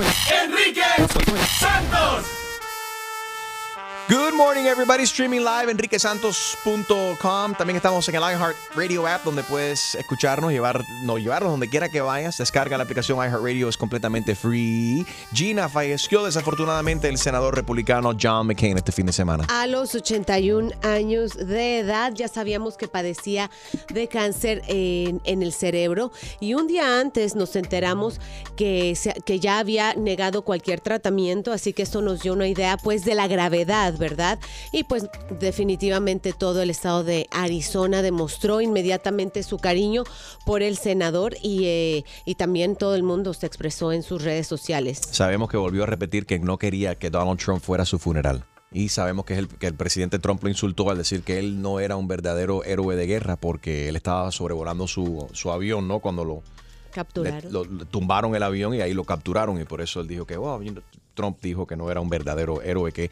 Enrique Santos. Good morning, everybody. Streaming live enriquesantos.com. También estamos en el iHeart Radio app, donde puedes escucharnos, llevar, no, llevarnos donde quiera que vayas. Descarga la aplicación iHeartRadio, es completamente free. Gina falleció desafortunadamente el senador republicano John McCain este fin de semana. A los 81 años de edad ya sabíamos que padecía de cáncer en, en el cerebro y un día antes nos enteramos que, se- que ya había negado cualquier tratamiento, así que esto nos dio una idea pues de la gravedad, ¿verdad? Y pues definitivamente todo el estado de Arizona demostró inmediatamente su cariño por el senador y, eh, y también todo el mundo se expresó en sus redes sociales. Sabemos que volvió a repetir que no quería que Donald Trump fuera a su funeral. Y sabemos que, es el, que el presidente Trump lo insultó al decir que él no era un verdadero héroe de guerra porque él estaba sobrevolando su, su avión, ¿no? Cuando lo, le- Capturaron. lo- le tumbaron el avión y ahí lo capturaron y por eso él dijo que wow, know, Trump dijo que no era un verdadero héroe que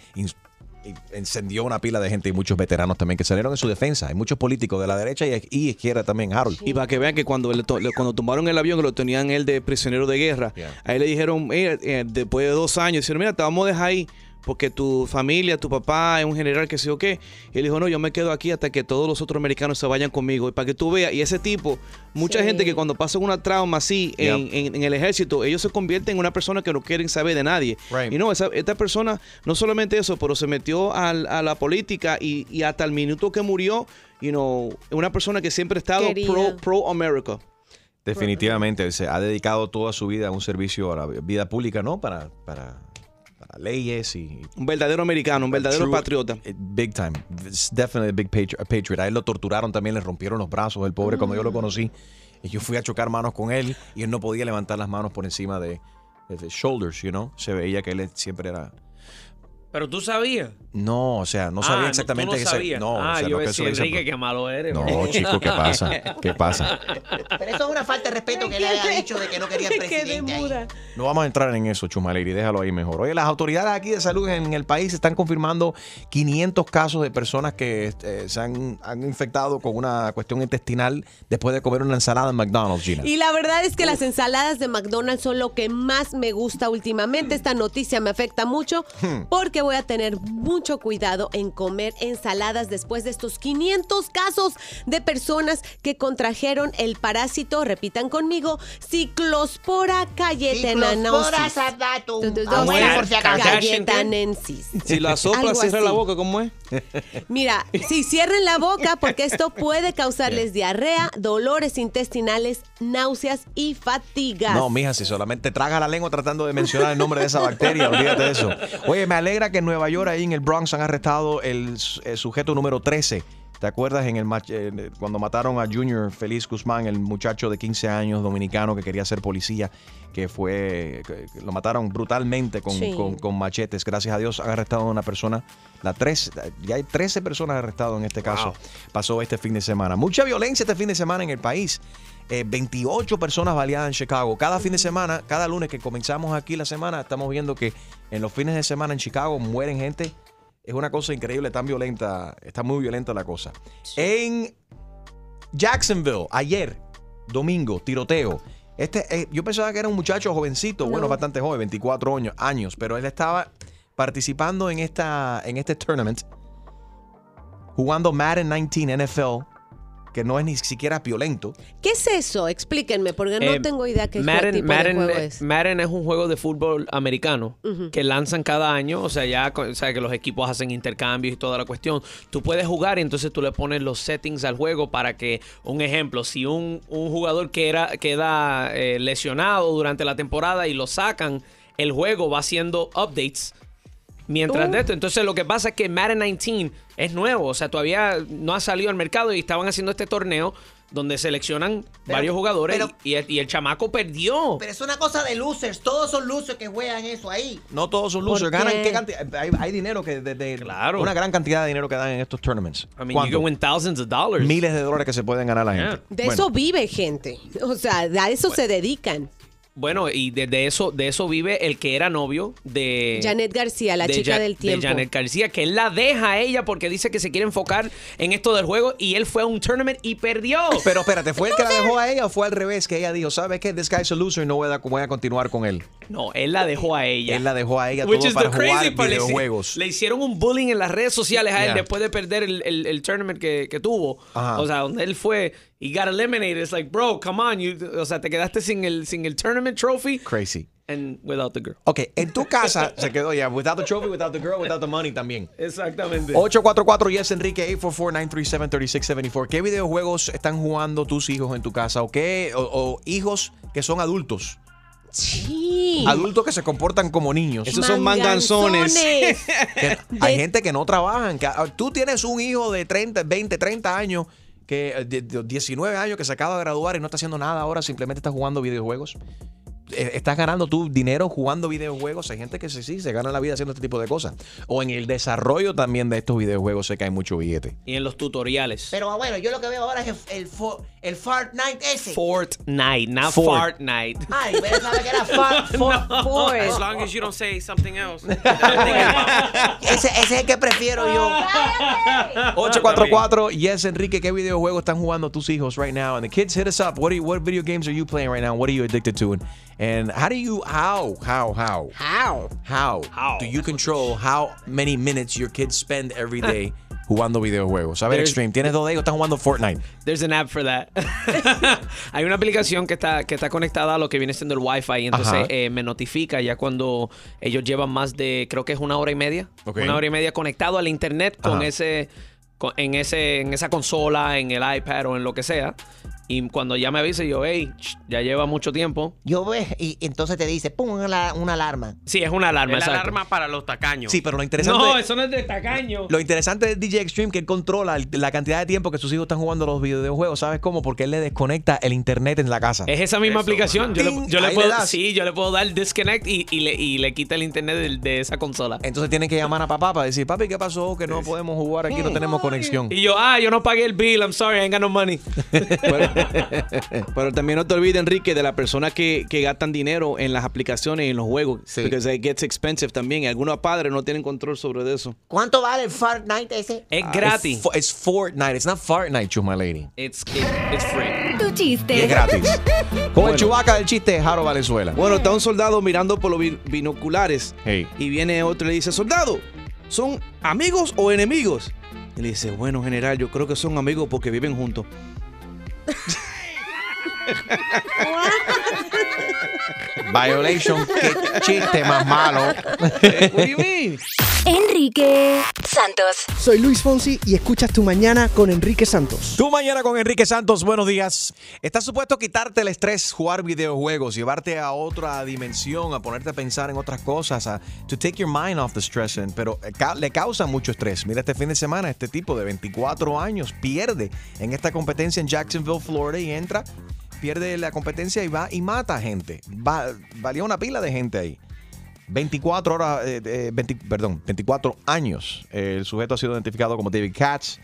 encendió una pila de gente y muchos veteranos también que salieron en su defensa. Hay muchos políticos de la derecha y, y izquierda también, Harold. Y para que vean que cuando, le to- le- cuando tumbaron el avión, que lo tenían él de prisionero de guerra, Yeah. ahí le dijeron, mira, eh, después de dos años, dijeron, mira, te vamos a dejar ahí porque tu familia, tu papá es un general que sé o qué. Y él dijo, no, yo me quedo aquí hasta que todos los otros americanos se vayan conmigo. Y para que tú veas, y ese tipo, mucha Sí. gente que cuando pasa una trauma así en, Yeah. en- en el ejército, ellos se convierten en una persona que no quieren saber de nadie. Right. Y no, esa- esta persona, no solamente eso, pero se metió al- a la política y, y hasta el minuto que murió, you know, una persona que siempre ha estado Querida. pro, pro America. Definitivamente, se ha dedicado toda su vida a un servicio a la vida pública, ¿no? Para, para, para leyes y... Un verdadero americano, un verdadero True- patriota. eh, Big time. It's definitely a big patri- a patriot. A él lo torturaron también, le rompieron los brazos, el pobre, cuando yo lo conocí. Y yo fui a chocar manos con él y él no podía levantar las manos por encima de, de shoulders, you know. Se veía que él siempre era... Pero tú sabías. No, o sea, no Ah, sabía exactamente no que se- sabías. No, ah, o sea, yo no, que decía, dicen- Enrique, qué malo eres. No, bro. chico, ¿qué pasa? ¿Qué pasa? Pero eso es una falta de respeto que le haya dicho de que no quería el presidente ahí. No vamos a entrar en eso, Chumaleri, déjalo ahí mejor. Oye, las autoridades aquí de salud en el país están confirmando 500 casos de personas que eh, se han, han infectado con una cuestión intestinal después de comer una ensalada en McDonald's, Gina. Y la verdad es que las ensaladas de McDonald's son lo que más me gusta últimamente. Esta noticia me afecta mucho porque voy a tener mucho cuidado en comer ensaladas después de estos 500 casos de personas que contrajeron el parásito, repitan conmigo, ciclospora cayetanensis. Ah, bueno, por si acaso. Cayetanensis. Si la sopla, cierra la boca, ¿cómo es? Mira, sí, cierren la boca porque esto puede causarles diarrea, dolores intestinales, náuseas y fatigas. No, mija, si solamente traga la lengua tratando de mencionar el nombre de esa bacteria, olvídate de eso. Oye, me alegra que en Nueva York, ahí en el Bronx, han arrestado el, el sujeto número 13. ¿Te acuerdas en el eh, cuando mataron a Junior Feliz Guzmán, el muchacho de 15 años dominicano que quería ser policía, que fue que- lo mataron brutalmente con, Sí. con- con machetes? Gracias a Dios han arrestado a una persona. La tres, ya hay 13 personas arrestadas en este caso. Pasó este fin de semana. Mucha violencia este fin de semana en el país. Eh, 28 personas baleadas en Chicago. Cada fin de semana, cada lunes que comenzamos aquí la semana, estamos viendo que en los fines de semana en Chicago mueren gente. Es una cosa increíble, tan violenta, está muy violenta la cosa. En Jacksonville, ayer, domingo, tiroteo. Este, eh, yo pensaba que era un muchacho jovencito, bueno, bastante joven, 24 años, años, pero él estaba participando en, esta, en este tournament, jugando Madden 19 NFL, que no es ni siquiera violento. ¿Qué es eso? Explíquenme, porque no Eh, tengo idea qué Madden, tipo Madden, de juego es. Madden es un juego de fútbol americano que lanzan cada año, o sea, ya o sea, que los equipos hacen intercambios y toda la cuestión. Tú puedes jugar y entonces tú le pones los settings al juego para que, un ejemplo, si un, un jugador queda, queda eh, lesionado durante la temporada y lo sacan, el juego va haciendo updates mientras Uh. de esto. Entonces lo que pasa es que Madden 19 es nuevo, o sea, todavía no ha salido al mercado y estaban haciendo este torneo donde seleccionan Pero- varios jugadores pero- y, y el, y el chamaco perdió. Pero es una cosa de losers. Todos son losers que juegan eso ahí. No todos son ¿Por losers. Ganan qué? qué cantidad. Hay, hay dinero que de, de- Claro. una gran cantidad de dinero que dan en estos tournaments. I mean, you can win thousands of dollars. Miles de dólares que se pueden ganar la Yeah. gente. De Bueno, eso vive gente. O sea, a eso se dedican. Bueno, y de, de eso, de eso vive el que era novio de Janet García, la de chica Ja- del tiempo. De Janet García, que él la deja a ella porque dice que se quiere enfocar en esto del juego y él fue a un tournament y perdió. Pero espérate, ¿fue el que la dejó a ella o fue al revés? Que ella dijo, ¿sabes qué? This guy's a loser y no voy a, voy a continuar con él. No, él la dejó a ella. Él la dejó a ella Which todo is para the crazy jugar videojuegos. Le, hicieron un bullying en las redes sociales a él Yeah. después de perder el, el, el tournament que, que tuvo. Ajá. O sea, donde él fue y got eliminated. It's like, bro, come on. You, o sea, te quedaste sin el, sin el tournament trophy Crazy. and without the girl. Ok, en tu casa se quedó ya, without the trophy, without the girl, without the money también. Exactamente. 844 Yes Enrique 844-937-3674. ¿Qué videojuegos están jugando tus hijos en tu casa? ¿O qué? O, o hijos que son adultos. Sí. Adultos que se comportan como niños. Esos son manganzones. Que hay De- gente que no trabajan. que- ah, tú tienes un hijo de 30, 20, 30 años, que eh, de- de 19 años que se acaba de graduar y no está haciendo nada ahora, simplemente está jugando videojuegos. Eh, Estás ganando tú dinero jugando videojuegos. Hay gente que sí, sí, se gana la vida haciendo este tipo de cosas. O en el desarrollo también de estos videojuegos sé que hay mucho billete. Y en los tutoriales. Pero bueno, yo lo que veo ahora es el, el, el Fortnite ese. Fortnite, not Fort. Fortnite. Ay, pero sabe que era Fort, Fort- Ford. As long as you don't say something else. Ese, ese es el que prefiero yo. 844 Yes Enrique, ¿qué videojuegos están jugando tus hijos right now? And the kids hit us up. What, are you, what video games are you playing right now? What are you addicted to? And, and how do you how how how How? how, How? do you control how many minutes your kids spend every day jugando videojuegos? A ver, There's- Extreme, tienes dos de ellos, están jugando Fortnite. There's an app for that. Hay una aplicación que está, que está conectada a lo que viene siendo el Wi-Fi y entonces eh, me notifica ya cuando ellos llevan más de, creo que es una hora y media, una hora y media conectado al internet con Ajá. ese, en ese, en esa consola, en el iPad o en lo que sea. Y cuando ya me avise yo, hey, ya lleva mucho tiempo. Yo ve y entonces te dice, pum, una, una alarma. Sí, es una alarma. Es la exacto. alarma para los tacaños. Sí, pero lo interesante No, eso no es de tacaño. Lo interesante de DJ Extreme que él controla el- la cantidad de tiempo que sus hijos están jugando los videojuegos. ¿Sabes cómo? Porque él le desconecta el internet en la casa. Es esa misma Eso. aplicación. Yo, le, yo le ahí puedo, le sí, yo le puedo dar disconnect y, y le, y le quita el internet de, de esa consola. Entonces tienen que llamar a papá para decir, papi, ¿qué pasó? Que no podemos jugar aquí, no tenemos conexión. Y yo, ah, yo no pagué el bill, I'm sorry, I ain't got no money. Pero, pero también no te olvides, Enrique, de las personas que, que gastan dinero en las aplicaciones y en los juegos. Sí. Porque it gets expensive también. Y algunos padres no tienen control sobre eso. ¿Cuánto vale el Fortnite ese? Es Ah, gratis. Es, fo- es Fortnite, it's not Fortnite, Chus, my lady. It's, it- it's free. Tu Y es chiste. gratis. Con el chubaca del chiste de Jaro Valenzuela. Bueno, está un soldado mirando por los bi- binoculares. Hey. Y viene otro y le dice, soldado, ¿son amigos o enemigos? Y le dice, bueno, general, yo creo que son amigos porque viven juntos. Violation, qué chiste más malo. What do you mean? Enrique Santos. Soy Luis Fonsi y escuchas Tu Mañana con Enrique Santos. Tu mañana con Enrique Santos, buenos días. Estás supuesto a quitarte el estrés, jugar videojuegos, llevarte a otra dimensión, a ponerte a pensar en otras cosas, a to take your mind off the stress, and- pero eh, ca- le causa mucho estrés. Mira, este fin de semana, este tipo de 24 años pierde en esta competencia en Jacksonville, Florida, y entra, pierde la competencia y va y mata gente. Va, valía una pila de gente ahí. 24 horas, eh, eh, 20 perdón, 24 años. El sujeto ha sido identificado como David Katz.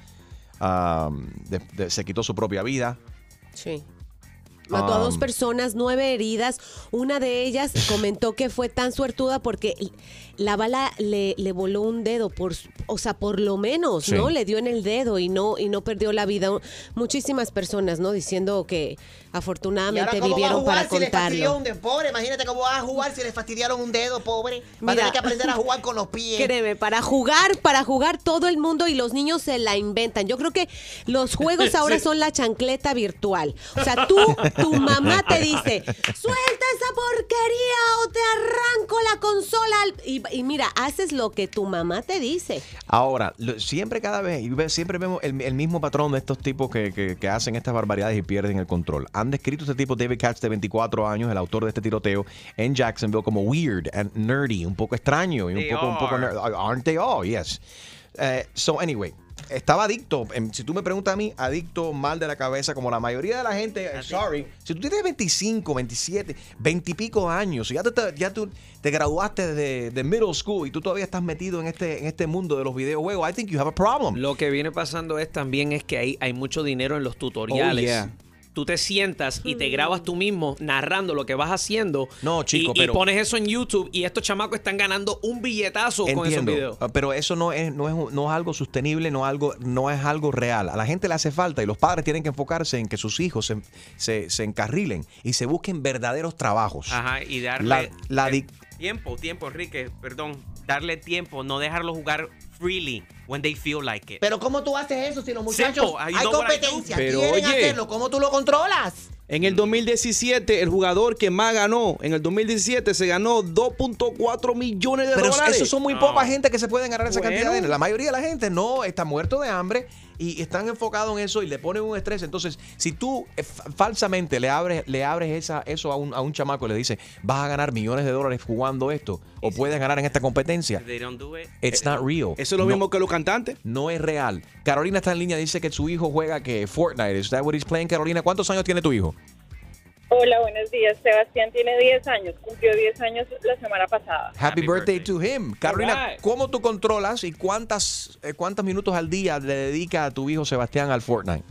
Um, de- de- se quitó su propia vida. Sí. Mató a dos personas, nueve heridas. Una de ellas comentó que fue tan suertuda porque la bala le, le voló un dedo, por, o sea, por lo menos, Sí. ¿no? Le dio en el dedo y no, y no perdió la vida. Muchísimas personas, ¿no? Diciendo que ¿Y ahora afortunadamente cómo va a vivieron jugar para si le fastidió contarlo. un dedo? Pobre, imagínate cómo va a jugar si le fastidiaron un dedo, pobre. Va a tener que aprender a jugar con los pies. Créeme, para jugar, para jugar todo el mundo y los niños se la inventan. Yo creo que los juegos ahora son la chancleta virtual. O sea, tú, tu mamá te dice, suelta esa porquería o te arranco la consola. al-". Y, y mira, haces lo que tu mamá te dice. Ahora, lo- siempre cada vez, y ve- siempre vemos el, el mismo patrón de estos tipos que, que- que hacen estas barbaridades y pierden el control. Han descrito este tipo, David Katz, de 24 años, el autor de este tiroteo, en Jacksonville como weird and nerdy, un poco extraño y un They poco, un poco are. nerd. Aren't they all? Yes. Eh, so, anyway, estaba adicto. em, Si tú me preguntas a mí, adicto mal de la cabeza, como la mayoría de la gente. eh, Sorry. Si tú tienes 25, 27, 20 y pico años, y ya, tú te, ya tú te graduaste de, de middle school y tú todavía estás metido en este, en este mundo de los videojuegos, I think you have a problem. Lo que viene pasando es también es que hay, hay mucho dinero en los tutoriales. Oh, yeah. Tú te sientas y te grabas tú mismo narrando lo que vas haciendo. No, chico, y, y pero- pones eso en YouTube y estos chamacos están ganando un billetazo con esos videos. ah, pero eso no es, no, es, un- no es algo sostenible, no, algo, no es algo real. A la gente le hace falta y los padres tienen que enfocarse en que sus hijos se, se- se encarrilen y se busquen verdaderos trabajos. Ajá, y darle La- la dic- tiempo, tiempo, Enrique, perdón. Darle tiempo, no dejarlo jugar freely when they feel like it. Pero ¿cómo tú haces eso si los muchachos Simple, hay competencia, Pero, quieren oye. hacerlo? ¿Cómo tú lo controlas? En el 2017, el jugador que más ganó, en el 2017 se ganó 2.4 millones de Pero dólares. eso son muy No. poca gente que se pueden ganar esa Bueno. cantidad de dinero. La mayoría de la gente no está muerto de hambre y están enfocados en eso y le ponen un estrés. Entonces, si tú eh, fa- falsamente le abres, le abres esa, eso a un, a un chamaco y le dices, vas a ganar millones de dólares jugando esto o puedes ganar en esta competencia, If they don't do it, it's not real. Eso es lo No- mismo que los cantantes. No es real. Carolina está en línea, dice que su hijo juega que Fortnite. ¿Is that what he's playing, Carolina? ¿Cuántos años tiene tu hijo? Hola, buenos días. Sebastián tiene 10 años, cumplió 10 años la semana pasada. Happy, Happy birthday, birthday. to him. Carolina. ¿cómo tú controlas y cuántas, eh, cuántos minutos al día le dedica a tu hijo Sebastián al Fortnite?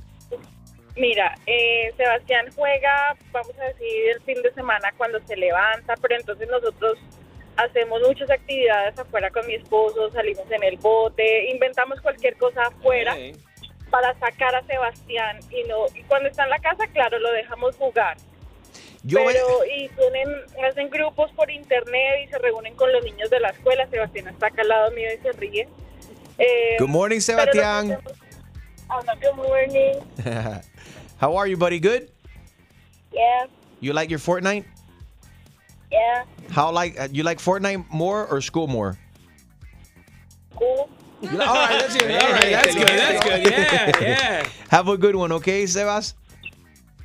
Mira, eh, Sebastián juega, vamos a decir, el fin de semana cuando se levanta, pero entonces nosotros hacemos muchas actividades afuera con mi esposo, salimos en el bote, inventamos cualquier cosa afuera para sacar a Sebastián y no y cuando está en la casa, claro, lo dejamos jugar. Yo pero y tienen hacen grupos por internet y se reúnen con los niños de la escuela. Sebastián está acá al lado mío y se ríe. Eh, Good morning, Sebastián. Hola, good morning. How are you, buddy? Good? Yeah, You like your Fortnite? yeah, How like uh, you like Fortnite more or school more? like- all right, that's good. All right, that's good. that's good. Yeah, yeah. Have a good one, okay, Sebas?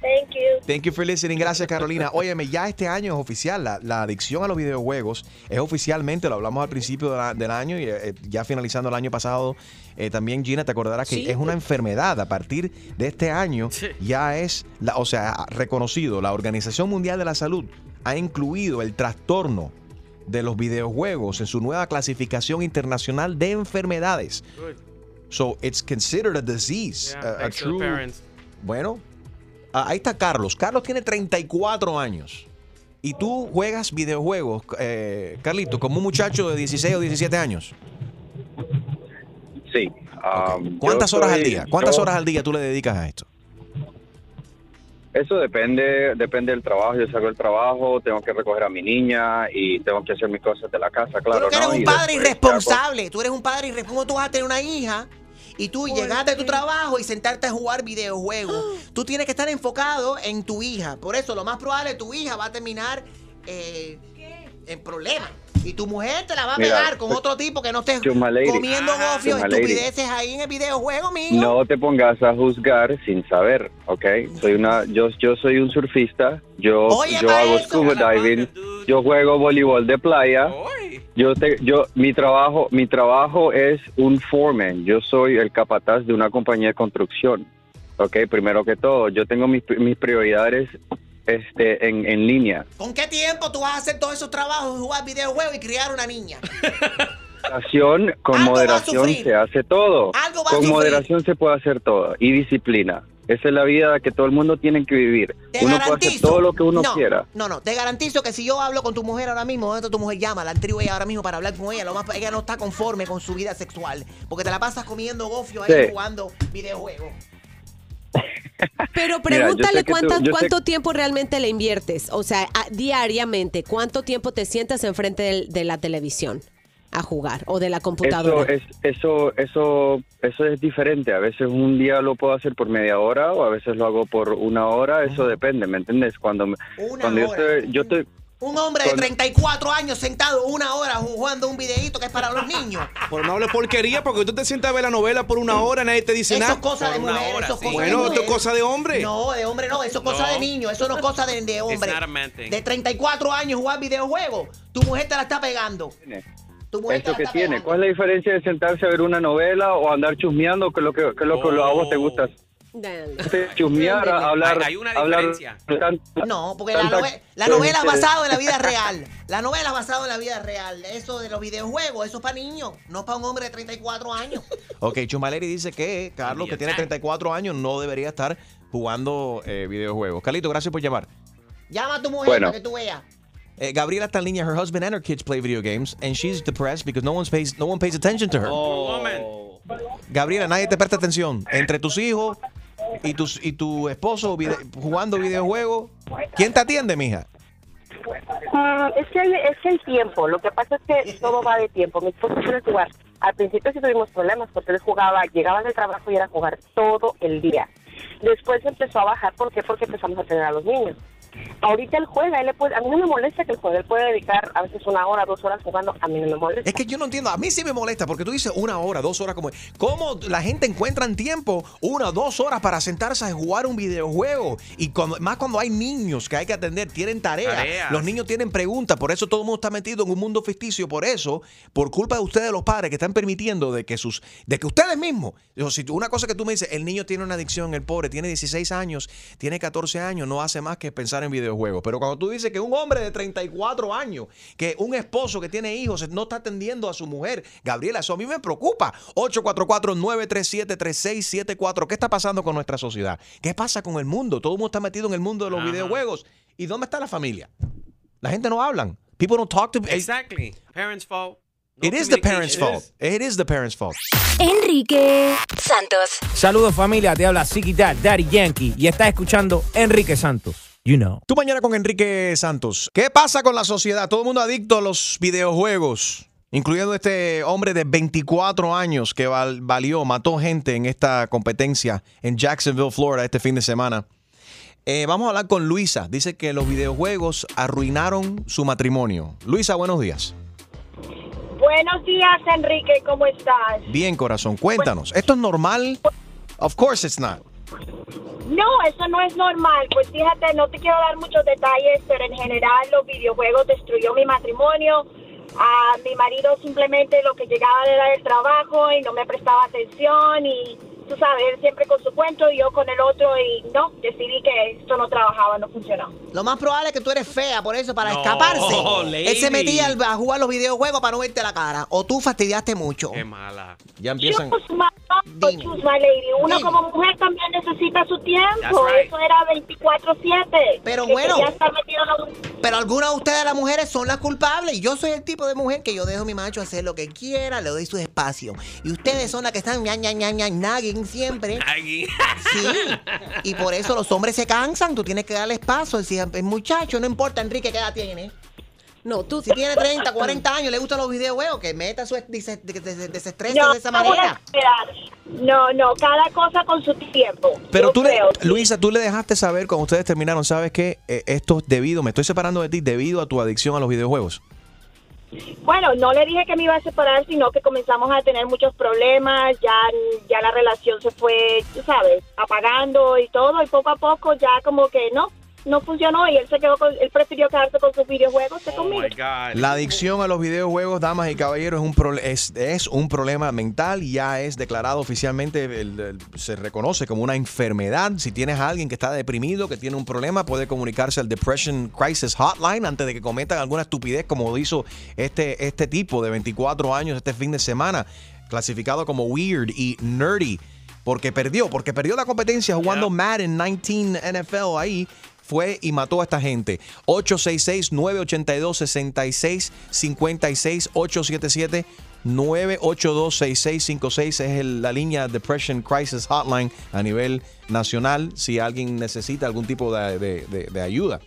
Thank you. Thank you for listening. Gracias, Carolina. Óyeme, ya este año es oficial. La, la adicción a los videojuegos es oficialmente, lo hablamos al principio de la- del año y eh, ya finalizando el año pasado. eh, también, Gina, te acordarás que Sí. es una enfermedad. A partir de este año Sí. ya es, la, o sea, reconocido. La Organización Mundial de la Salud ha incluido el trastorno de los videojuegos en su nueva clasificación internacional de enfermedades. good. So, it's considered a disease. Yeah, a- a true- parents. bueno, ahí está Carlos. Carlos tiene 34 años. Y tú juegas videojuegos, eh, Carlito, como un muchacho de 16 o 17 años. Sí. Um, ¿Cuántas horas al día? ¿Cuántas yo- horas al día tú le dedicas a esto? Eso depende, depende del trabajo. Yo salgo del trabajo, tengo que recoger a mi niña y tengo que hacer mis cosas de la casa, claro. tú no que eres ¿no? un padre irresponsable. Tú eres un padre irresponsable. ¿Cómo tú vas a tener una hija? Y tú llegaste de tu trabajo y sentarte a jugar videojuegos. Tú tienes que estar enfocado en tu hija. Por eso, lo más probable, tu hija va a terminar eh, en problemas. Y tu mujer te la va a Mira, pegar con otro tipo que no esté comiendo gofios, estupideces ahí en el videojuego, mijo. No te pongas a juzgar sin saber, ¿ok? Soy una, yo, yo soy un surfista, yo, Oye, yo hago eso. scuba diving, yo juego voleibol de playa. Yo te, yo, mi trabajo, mi trabajo es un foreman. Yo soy el capataz de una compañía de construcción. Ok, primero que todo, yo tengo mis, mis prioridades este, en, en línea. ¿Con qué tiempo tú vas a hacer todos esos trabajos, jugar videojuegos y criar una niña? Con moderación se hace todo. Algo va a Con moderación se puede hacer todo. Y disciplina. Esa es la vida que todo el mundo tiene que vivir. Te uno puede hacer todo lo que uno no, quiera. No, no, te garantizo que si yo hablo con tu mujer ahora mismo, ¿dónde tu mujer? Llama, la tribu ella ahora mismo para hablar con ella. Lo más, ella no está conforme con su vida sexual. Porque te la pasas comiendo gofio ahí Sí. jugando videojuegos. Pero pregúntale tú- sé- cuánto tiempo realmente le inviertes. O sea, a- diariamente, ¿cuánto tiempo te sientas enfrente del- de la televisión a jugar o de la Eso computadora? es, eso, eso, eso es diferente. A veces un día lo puedo hacer por media hora o a veces lo hago por una hora. Eso depende, ¿me entiendes? Cuando, me- Una cuando yo estoy, yo estoy, Un hombre de Con- 34 años sentado una hora jugando un videíto que es para los niños. Pero no hables porquería porque tú te sientas a ver la novela por una hora, nadie te dice Eso es nada. cosa de Por una mujer, hora, eso es sí. cosa de Bueno, esto es cosa de hombre. No, de hombre no, eso es cosa No. de niño, eso no es cosa de, de hombre. De 34 años jugar videojuegos, tu mujer te la está pegando. Tu mujer te ¿Eso la que tiene? pegando. ¿Cuál es la diferencia de sentarse a ver una novela o andar chusmeando? ¿Qué es lo que, qué es lo que a vos te gusta? Dale. Chusmear, a- hablar, Hay- hay una hablar diferencia. tan- No, porque la, tanta- nove- la novela es basada en la vida real. La novela es basada en la vida real. Eso de los videojuegos, eso es para niños, no para un hombre de 34 años. Ok, Chumaleri dice que Carlos, que tiene 34 años, no debería estar jugando eh, videojuegos. Carlito, gracias por llamar. Llama a tu mujer Bueno. para que tú veas. Eh, Gabriela está en línea. Her husband and her kids play video games, and she's depressed because no one pays no one pays attention to her. Gabriela, nadie te presta atención. Entre tus hijos y tus y tu esposo vide- jugando videojuegos, ¿quién te atiende, mija? Mm, es, que hay, es que hay tiempo. Lo que pasa es que todo va de tiempo. Mi esposo quiere jugar. Al principio sí tuvimos problemas porque él jugaba, llegaba del trabajo y era jugar todo el día. Después empezó a bajar. ¿Por qué? Porque empezamos a tener a los niños. Ahorita él juega, él le puede, a mí no me molesta que él juegue. Él puede dedicar a veces una hora, dos horas jugando. A mí no me molesta. Es que yo no entiendo. A mí sí me molesta porque tú dices una hora, dos horas como. ¿Cómo la gente encuentra en tiempo una o dos horas para sentarse a jugar un videojuego? Y cuando- más cuando hay niños que hay que atender, tienen tareas. Tareas. Los niños tienen preguntas. Por eso todo el mundo está metido en un mundo ficticio. Por eso, por culpa de ustedes, los padres, que están permitiendo de que sus. de que ustedes mismos. si una cosa que tú me dices, el niño tiene una adicción, el pobre, tiene 16 años, tiene 14 años, no hace más que pensar en videojuegos. Pero cuando tú dices que un hombre de 34 años, que un esposo que tiene hijos no está atendiendo a su mujer, Gabriela, eso a mí me preocupa. 844-937-3674. ¿Qué está pasando con nuestra sociedad? ¿Qué pasa con el mundo? Todo el mundo está metido en el mundo de los Ajá. videojuegos. ¿Y dónde está la familia? La gente no hablan. People don't talk to Exactly. Parents' fault. No It is the parents' fault. It is the parents' fault. Enrique Santos. Saludos familia, te habla Dad, Daddy Yankee y estás escuchando Enrique Santos. You know. Tú mañana con Enrique Santos. ¿Qué pasa con la sociedad? Todo el mundo adicto a los videojuegos, incluyendo este hombre de 24 años que val- valió, mató gente en esta competencia en Jacksonville, Florida, este fin de semana. Eh, vamos a hablar con Luisa. Dice que los videojuegos arruinaron su matrimonio. Luisa, buenos días. Buenos días, Enrique, ¿cómo estás? Bien, corazón, cuéntanos. ¿Esto es normal? Of course it's not. No, eso no es normal. Pues fíjate, no te quiero dar muchos detalles, pero en general los videojuegos destruyó mi matrimonio. A mi marido simplemente lo que llegaba era del trabajo y no me prestaba atención y tú sabes, él siempre con su cuento y yo con el otro y no, decidí que esto no trabajaba, no funcionó. Lo más probable es que tú eres fea, por eso, para No, escaparse. lady. Él se metía a jugar los videojuegos para no verte la cara. O tú fastidiaste mucho. Qué mala. Ya empiezan. Chusma, no, chusma, lady. Uno como mujer también necesita su tiempo. Right. Eso era 24-7. Pero Que bueno. en Pero algunas de ustedes, las mujeres, son las culpables. Y yo soy el tipo de mujer que yo dejo a mi macho hacer lo que quiera, le doy su espacio. Y ustedes son las que están ña, ña, ña, ña, nagging siempre. Sí. Y por eso los hombres se cansan. Tú tienes que darle espacio. Si el muchacho, no importa, Enrique, qué edad tiene. No, tú. Si tiene 30, 40 años, le gustan los videojuegos, que meta su des- des- desestrés No, de esa manera. No, no, cada cosa con su tiempo. Pero tú le. Luisa, tú le dejaste saber cuando ustedes terminaron, ¿sabes qué? Eh, esto es debido, me estoy separando de ti debido a tu adicción a los videojuegos. Bueno, no le dije que me iba a separar, sino que comenzamos a tener muchos problemas, ya, ya la relación se fue, tú sabes, apagando y todo, y poco a poco ya como que no, no funcionó y él se quedó con, él prefirió quedarse con sus videojuegos que conmigo. La adicción a los videojuegos, damas y caballeros, es un, es, es un problema mental y ya es declarado oficialmente, el- el- se reconoce como una enfermedad. Si tienes a alguien que está deprimido, que tiene un problema, puede comunicarse al Depression Crisis Hotline antes de que cometan alguna estupidez como hizo este, este tipo de 24 años este fin de semana, clasificado como weird y nerdy. Porque perdió, porque perdió la competencia jugando Madden 19 NFL ahí. Fue y mató a esta gente. 866-982-6656. 877-982-6656 es el- la línea Depression Crisis Hotline a nivel nacional si alguien necesita algún tipo de ayuda.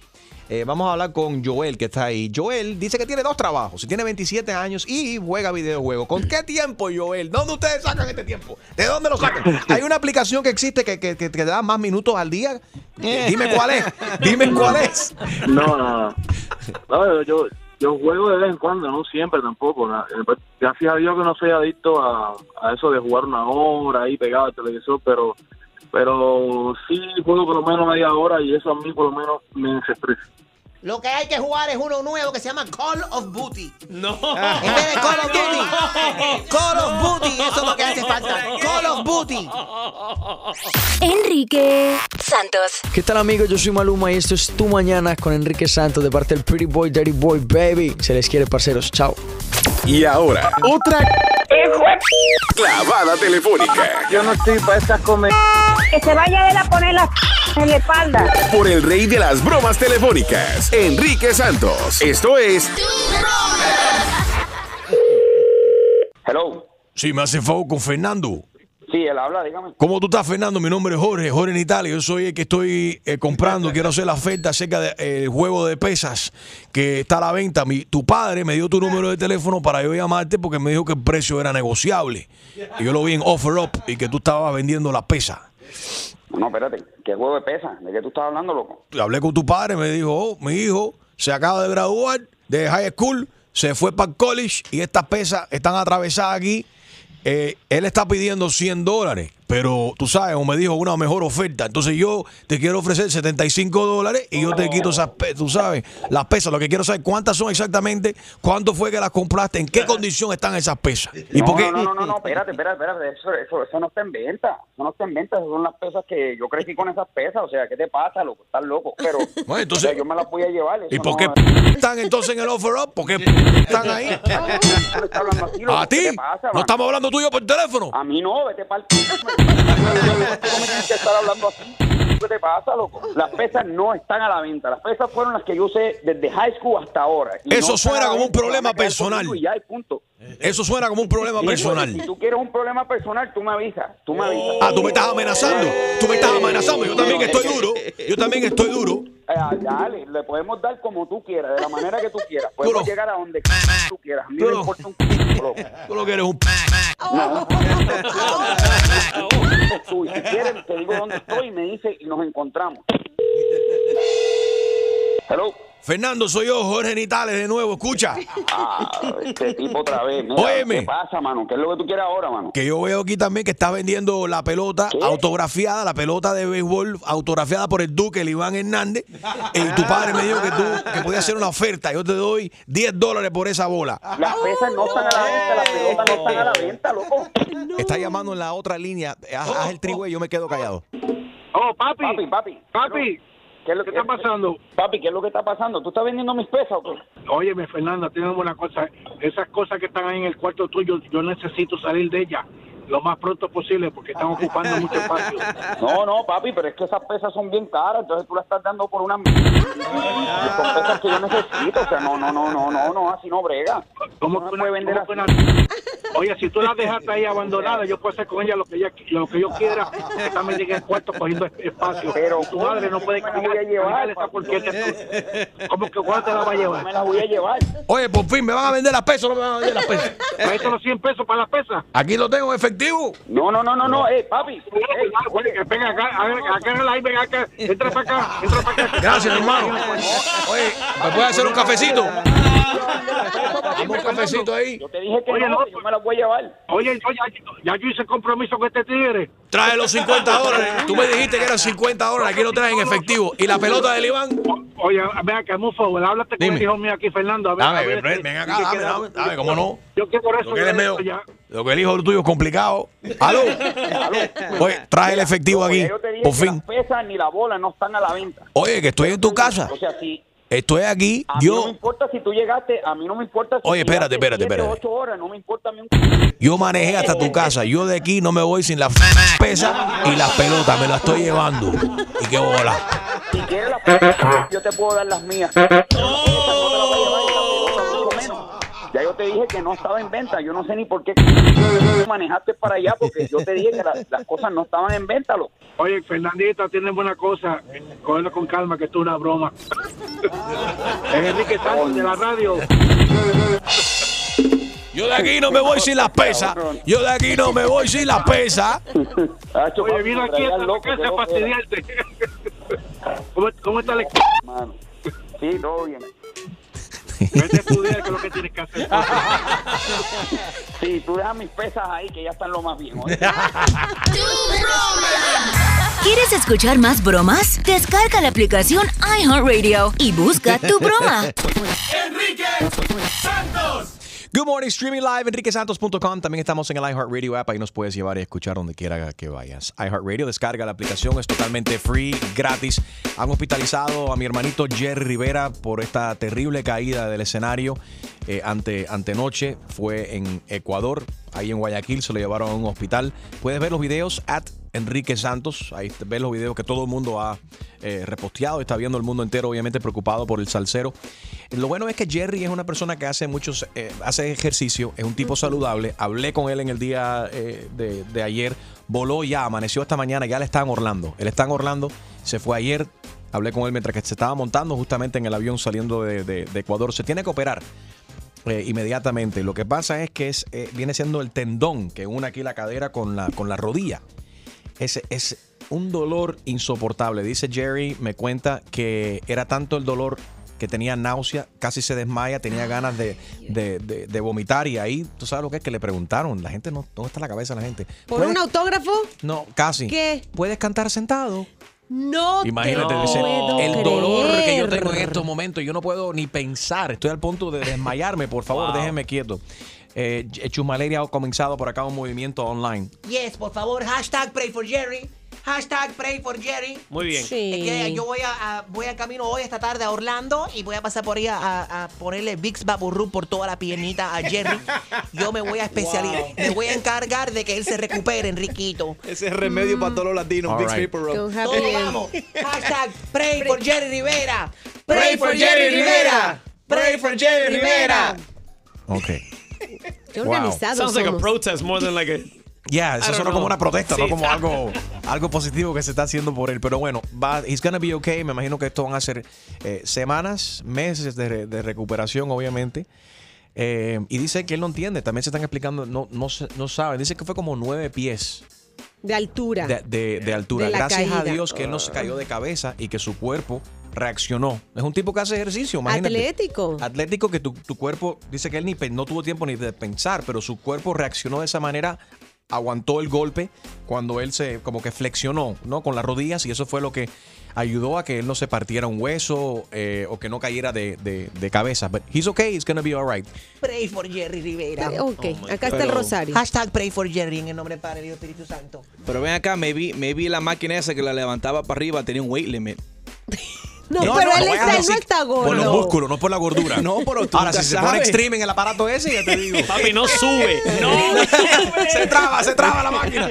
Eh, vamos a hablar con Joel, que está ahí. Joel dice que tiene dos trabajos. Tiene 27 años y juega videojuegos. ¿Con qué tiempo, Joel? ¿Dónde ustedes sacan este tiempo? ¿De dónde lo sacan? Hay una aplicación que existe que, que- que te da más minutos al día. Eh, dime cuál es. Dime cuál es. No, no, yo, yo juego de vez en cuando, no siempre tampoco. eh, pues, Gracias a Dios que no soy adicto a, a eso de jugar una hora ahí pegado al televisor, pero pero sí juego por lo menos media hora y eso a mí por lo menos me desestresa. Lo que hay que jugar es uno nuevo que se llama Call of Duty. No. En vez de Call of Duty. Call of Duty, eso es lo que hace falta. Call of Duty. Enrique Santos. ¿Qué tal amigos? Yo soy Maluma y esto es Tu Mañana con Enrique Santos de parte del Pretty Boy, Dirty Boy, Baby. Se les quiere, parceros. Chao. Y ahora, otra clavada telefónica. Yo no estoy para estas comer... Que se vaya él a poner las en la espalda. Por el rey de las bromas telefónicas, Enrique Santos. Esto es Hello. Sí, me hace favor con Fernando. Sí, él habla, dígame. ¿Cómo tú estás, Fernando? Mi nombre es Jorge, Jorge en Italia. Yo soy el que estoy eh, comprando, quiero hacer la oferta acerca del juego de pesas que está a la venta. Mi, tu padre me dio tu número de teléfono para yo llamarte porque me dijo que el precio era negociable. Y yo lo vi en Offer Up y que tú estabas vendiendo la pesa. No, espérate. ¿Qué juego de pesa? ¿De qué tú estás hablando, loco? Hablé con tu padre, me dijo, oh, mi hijo se acaba de graduar de high school, se fue para el college y estas pesas están atravesadas aquí. Eh, él está pidiendo 100 dólares, pero tú sabes, o me dijo una mejor oferta. Entonces yo te quiero ofrecer 75 dólares y yo te quito esas pesas, tú sabes, las pesas. Lo que quiero saber cuántas son exactamente, cuánto fue que las compraste, en qué condición están esas pesas. ¿Y no, por qué? no, no, no, no, espérate, espérate, espérate. Eso, eso, eso no está en venta. Eso no está en venta. Esas son las pesas que yo crecí con esas pesas. O sea, ¿qué te pasa, loco? Estás loco. Pero Bueno, entonces- o sea, yo me las voy a llevar. ¿Y por qué no- están entonces en el Offer Up? ¿Por qué están ahí? ¿A ti? ¿Qué te pasa, ¿No estamos hablando tuyo por teléfono? A mí no, vete para el... me tienes que estar hablando así. ¿Qué te pasa, loco? Las pesas no están a la venta. Las pesas fueron las que yo usé desde high school hasta ahora. Y Eso no suena como un problema personal. Y ya, y punto. Eso suena como un problema personal. Si tú quieres un problema personal, tú me avisas. Tú me avisas. Ah, tú me estás amenazando. Tú me estás amenazando. Yo también estoy duro. Yo también estoy duro. Eh, dale, le podemos dar como tú quieras, de la manera que tú quieras. Podemos llegar a donde tú quieras. A mí me importa un c***, loco. Tú lo que eres un... No. Si quieres, te digo dónde estoy y me dice y nos encontramos. Hello. Fernando, soy yo, Jorge Nitales, de nuevo. Escucha. Ah, este tipo otra vez. Mira, Óyeme. ¿Qué pasa, mano? ¿Qué es lo que tú quieres ahora, mano? Que yo veo aquí también que está vendiendo la pelota autografiada, la pelota de béisbol autografiada por el Duque, el Iván Hernández. Y tu padre me dijo que tú que podías hacer una oferta. Yo te doy 10 dólares por esa bola. Las pesas no están a la venta, las pelotas no están a la venta, loco. Está llamando en la otra línea. Haz, haz el trigo y yo me quedo callado. Oh, papi. Papi, papi. Papi. ¿Qué, es lo que está pasando? Papi, ¿qué es lo que está pasando? ¿Tú estás vendiendo mis pesas o qué? Óyeme, Fernanda, tenemos una cosa. Esas cosas que están ahí en el cuarto tuyo, yo necesito salir de ellas lo más pronto posible porque están ocupando mucho espacio. No, no, papi, pero es que esas pesas son bien caras, entonces tú las estás dando por una... Son pesas que yo necesito, o sea, no, no, no, no, no, no, así no brega. ¿Cómo no me puede vender así. una- Oye, si tú las dejaste ahí abandonadas, yo puedo hacer con ella lo que ella, lo que yo quiera, que también llegue el cuarto cogiendo es- espacio. Pero tu madre no puede me las voy a llevar, esa porquería ¿Cómo que cuándo te la va a llevar? Me las voy a llevar. Oye, por fin, ¿me van a vender las pesas o no me van a vender las pesas? Traete los 100 pesos para las pesas. Aquí lo tengo en efectivo. No, no, no, no, no, eh, papi. Que venga acá, a ver, acá, ahí, venga acá, entra para acá, entra para acá. Gracias, hermano. Oye, ¿me puede hacer un cafecito? Dame un cafecito ahí. Yo te dije que Oye, no, no, que yo me las voy a llevar. Oye, oye, ya yo hice compromiso con este tigre. Trae los 50 dólares. Tú me dijiste que eran 50 dólares. Aquí lo traes en efectivo. ¿Y la pelota del Iván? Oye, ven acá, un favor, háblate con el hijo mío aquí, Fernando. A ver, Dame, a ver, ven, acá, ¿qué dame, dame, dame, cómo no. Yo quiero por eso Lo que eres ya medio- esto ya. Lo que el hijo tuyo es complicado. ¿Aló? Oye, trae el efectivo aquí. yo te dije Por que fin. las pesas ni la bola no están a la venta. Oye, que estoy en tu casa. O sea, si Estoy aquí. a mí no me Yo, importa si tú llegaste, a mí no me importa si Oye, espérate, espérate, siete, espérate. ocho horas, no me importa a mí un yo manejé hasta tu casa. Yo de aquí no me voy sin la pesa y las pelotas. Me las estoy llevando. Y qué bola. Si quieres las pesas, yo te puedo dar las mías. Pero Ya yo te dije que no estaba en venta. Yo no sé ni por qué manejaste para allá porque yo te dije que la- las cosas no estaban en venta, loco. Oye, Fernandita, tiene buena cosa. Cógelo con calma, que esto es una broma. es Enrique Sánchez de la radio. Yo de aquí no me voy sin las pesas. Yo de aquí no me voy sin las pesas. Oye, vino aquí a casa a fastidiarte. ¿Cómo, ¿Cómo está el equipo? Sí, todo bien. Vete a estudiar, que es lo que tienes que hacer. Sí, tú dejas mis pesas ahí que ya están lo más bien. ¿Quieres escuchar más bromas? Descarga la aplicación iHeartRadio y busca tu broma. Enrique Santos. Good morning, streaming live, enriquesantos.com. También estamos en el iHeartRadio app. Ahí nos puedes llevar y escuchar donde quiera que vayas. iHeartRadio, descarga la aplicación, es totalmente free, gratis. Han hospitalizado a mi hermanito Jerry Rivera por esta terrible caída del escenario eh, ante, antenoche. Fue en Ecuador, ahí en Guayaquil, se lo llevaron a un hospital. Puedes ver los videos at Enrique Santos. Ahí ves los videos que todo el mundo ha eh, reposteado. Está viendo el mundo entero, obviamente, preocupado por el salsero. Lo bueno es que Jerry es una persona que hace muchos, eh, hace ejercicio, es un tipo saludable. Hablé con él en el día eh, de, de ayer. Voló ya, amaneció esta mañana, ya le está en Orlando. Él está en Orlando, se fue ayer. Hablé con él mientras que se estaba montando justamente en el avión saliendo de, de- de Ecuador. Se tiene que operar eh, inmediatamente. Lo que pasa es que es, eh, viene siendo el tendón que une aquí la cadera con la, con la rodilla. Es, es un dolor insoportable. Dice Jerry, me cuenta que era tanto el dolor que tenía náusea, casi se desmaya, tenía ganas de, de- de- de vomitar y ahí, tú sabes lo que es que le preguntaron, la gente no, ¿dónde está la cabeza de la gente? ¿Por ¿Puedes- un autógrafo? No, casi. ¿Qué? ¿Puedes cantar sentado? No Imagínate, te dice, puedo el dolor que yo creer. tengo en estos momentos, yo no puedo ni pensar, estoy al punto de desmayarme, por favor, Wow. déjenme quieto. Eh, Chumaleria ha comenzado por acá un movimiento online. Yes, por favor, hashtag pray for Jerry. Hashtag pray for Jerry. Muy bien. Sí. Es que yo voy a, a- voy a camino hoy esta tarde a Orlando y voy a pasar por ahí a, a- a ponerle Vicks Vaporub por toda la piernita a Jerry. Yo me voy a especializar, me voy a encargar de que él se recupere, Enriquito. Ese es remedio para todos los latinos. All right. Vapor Rub. Con Happy Todos vamos. Hashtag pray for Jerry Rivera. Pray for Jerry Rivera. Pray for Jerry Rivera. Ok. Qué Wow. organizados Sounds like a somos. protest more than like a. Ya, eso suena know. como una protesta, no como algo, algo positivo que se está haciendo por él. Pero bueno, va, he's gonna be okay. Me imagino que esto van a ser eh, semanas, meses de, re- de recuperación, obviamente. Eh, y dice que él no entiende. También se están explicando, no, no, se- no saben. Dice que fue como nueve pies De altura. de, de- de altura. De Gracias a. Dios que él no se cayó de cabeza y que su cuerpo reaccionó. Es un tipo que hace ejercicio, imagínate. Atlético. Atlético que tu, tu cuerpo, dice que él ni no tuvo tiempo ni de pensar, pero su cuerpo reaccionó de esa manera, aguantó el golpe cuando él se como que flexionó, ¿no? Con las rodillas y eso fue lo que ayudó a que él no se partiera un hueso eh, o que no cayera de, de- de cabeza. But he's okay, he's gonna be alright. Pray for Jerry Rivera. Ok, acá está el rosario. Hashtag pray for Jerry en el nombre del Padre, Dios, Espíritu Santo. Pero ven acá, maybe, maybe la máquina esa que la levantaba para arriba tenía un weight limit. No, pero él, vayas está, él no está Por los músculos, no por la gordura. No, pero tú Ahora, si se pone extreme en el aparato ese, ya te digo. Papi, no sube. No. se traba, se traba la máquina.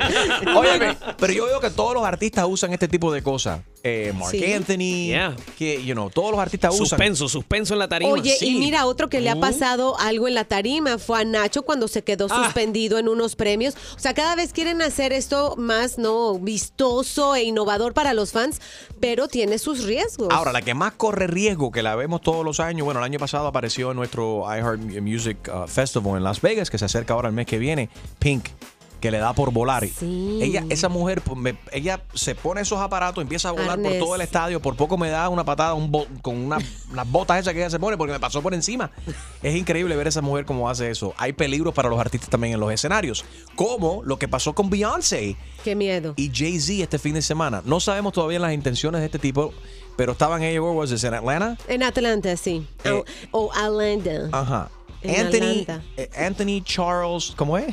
Óyeme, pero yo veo que todos los artistas usan este tipo de cosas. Eh, Mark Sí. Anthony, Yeah. que, you know, todos los artistas usan. Suspenso, suspenso en la tarima. Oye, Sí. y mira, otro que le ha Mm. pasado algo en la tarima fue a Nacho cuando se quedó Ah. suspendido en unos premios. O sea, cada vez quieren hacer esto más, ¿no? Vistoso e innovador para los fans, pero tiene sus riesgos. Ahora, la que más corre riesgo, que la vemos todos los años, bueno, el año pasado apareció en nuestro iHeart Music uh, Festival en Las Vegas, que se acerca ahora el mes que viene, Pink, que le da por volar. Sí. Ella, esa mujer, pues, ella se pone esos aparatos, empieza a volar por todo el estadio, por poco me da una patada un bo- con una- unas botas esas que ella se pone porque me pasó por encima. Es increíble ver a esa mujer cómo hace eso. Hay peligros para los artistas también en los escenarios, como lo que pasó con Beyoncé Qué miedo. y Jay-Z este fin de semana. No sabemos todavía las intenciones de este tipo, pero estaban ellos, where was this, en Atlanta? En Atlanta, sí. Eh, o, o Atlanta. Ajá. En Anthony, Atlanta. eh, Anthony Charles, ¿cómo es?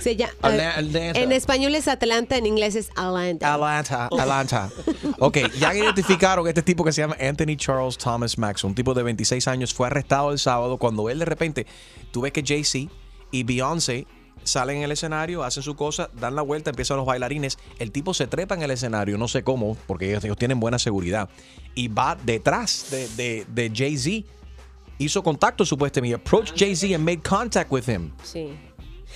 Se llama- Atla- Atlanta. en español es Atlanta, en inglés es Atlanta. Atlanta, Atlanta. Ok, ya identificaron que este tipo que se llama Anthony Charles Thomas Max, un tipo de 26 años, fue arrestado el sábado cuando él de repente, tú ves que Jay-Z y Beyoncé salen en el escenario, hacen su cosa, dan la vuelta, empiezan los bailarines, el tipo se trepa en el escenario, no sé cómo, porque ellos, tienen buena seguridad, y va detrás de, de, de Jay-Z. Hizo contacto supuestamente, approached Jay-Z and made contact with him. Sí.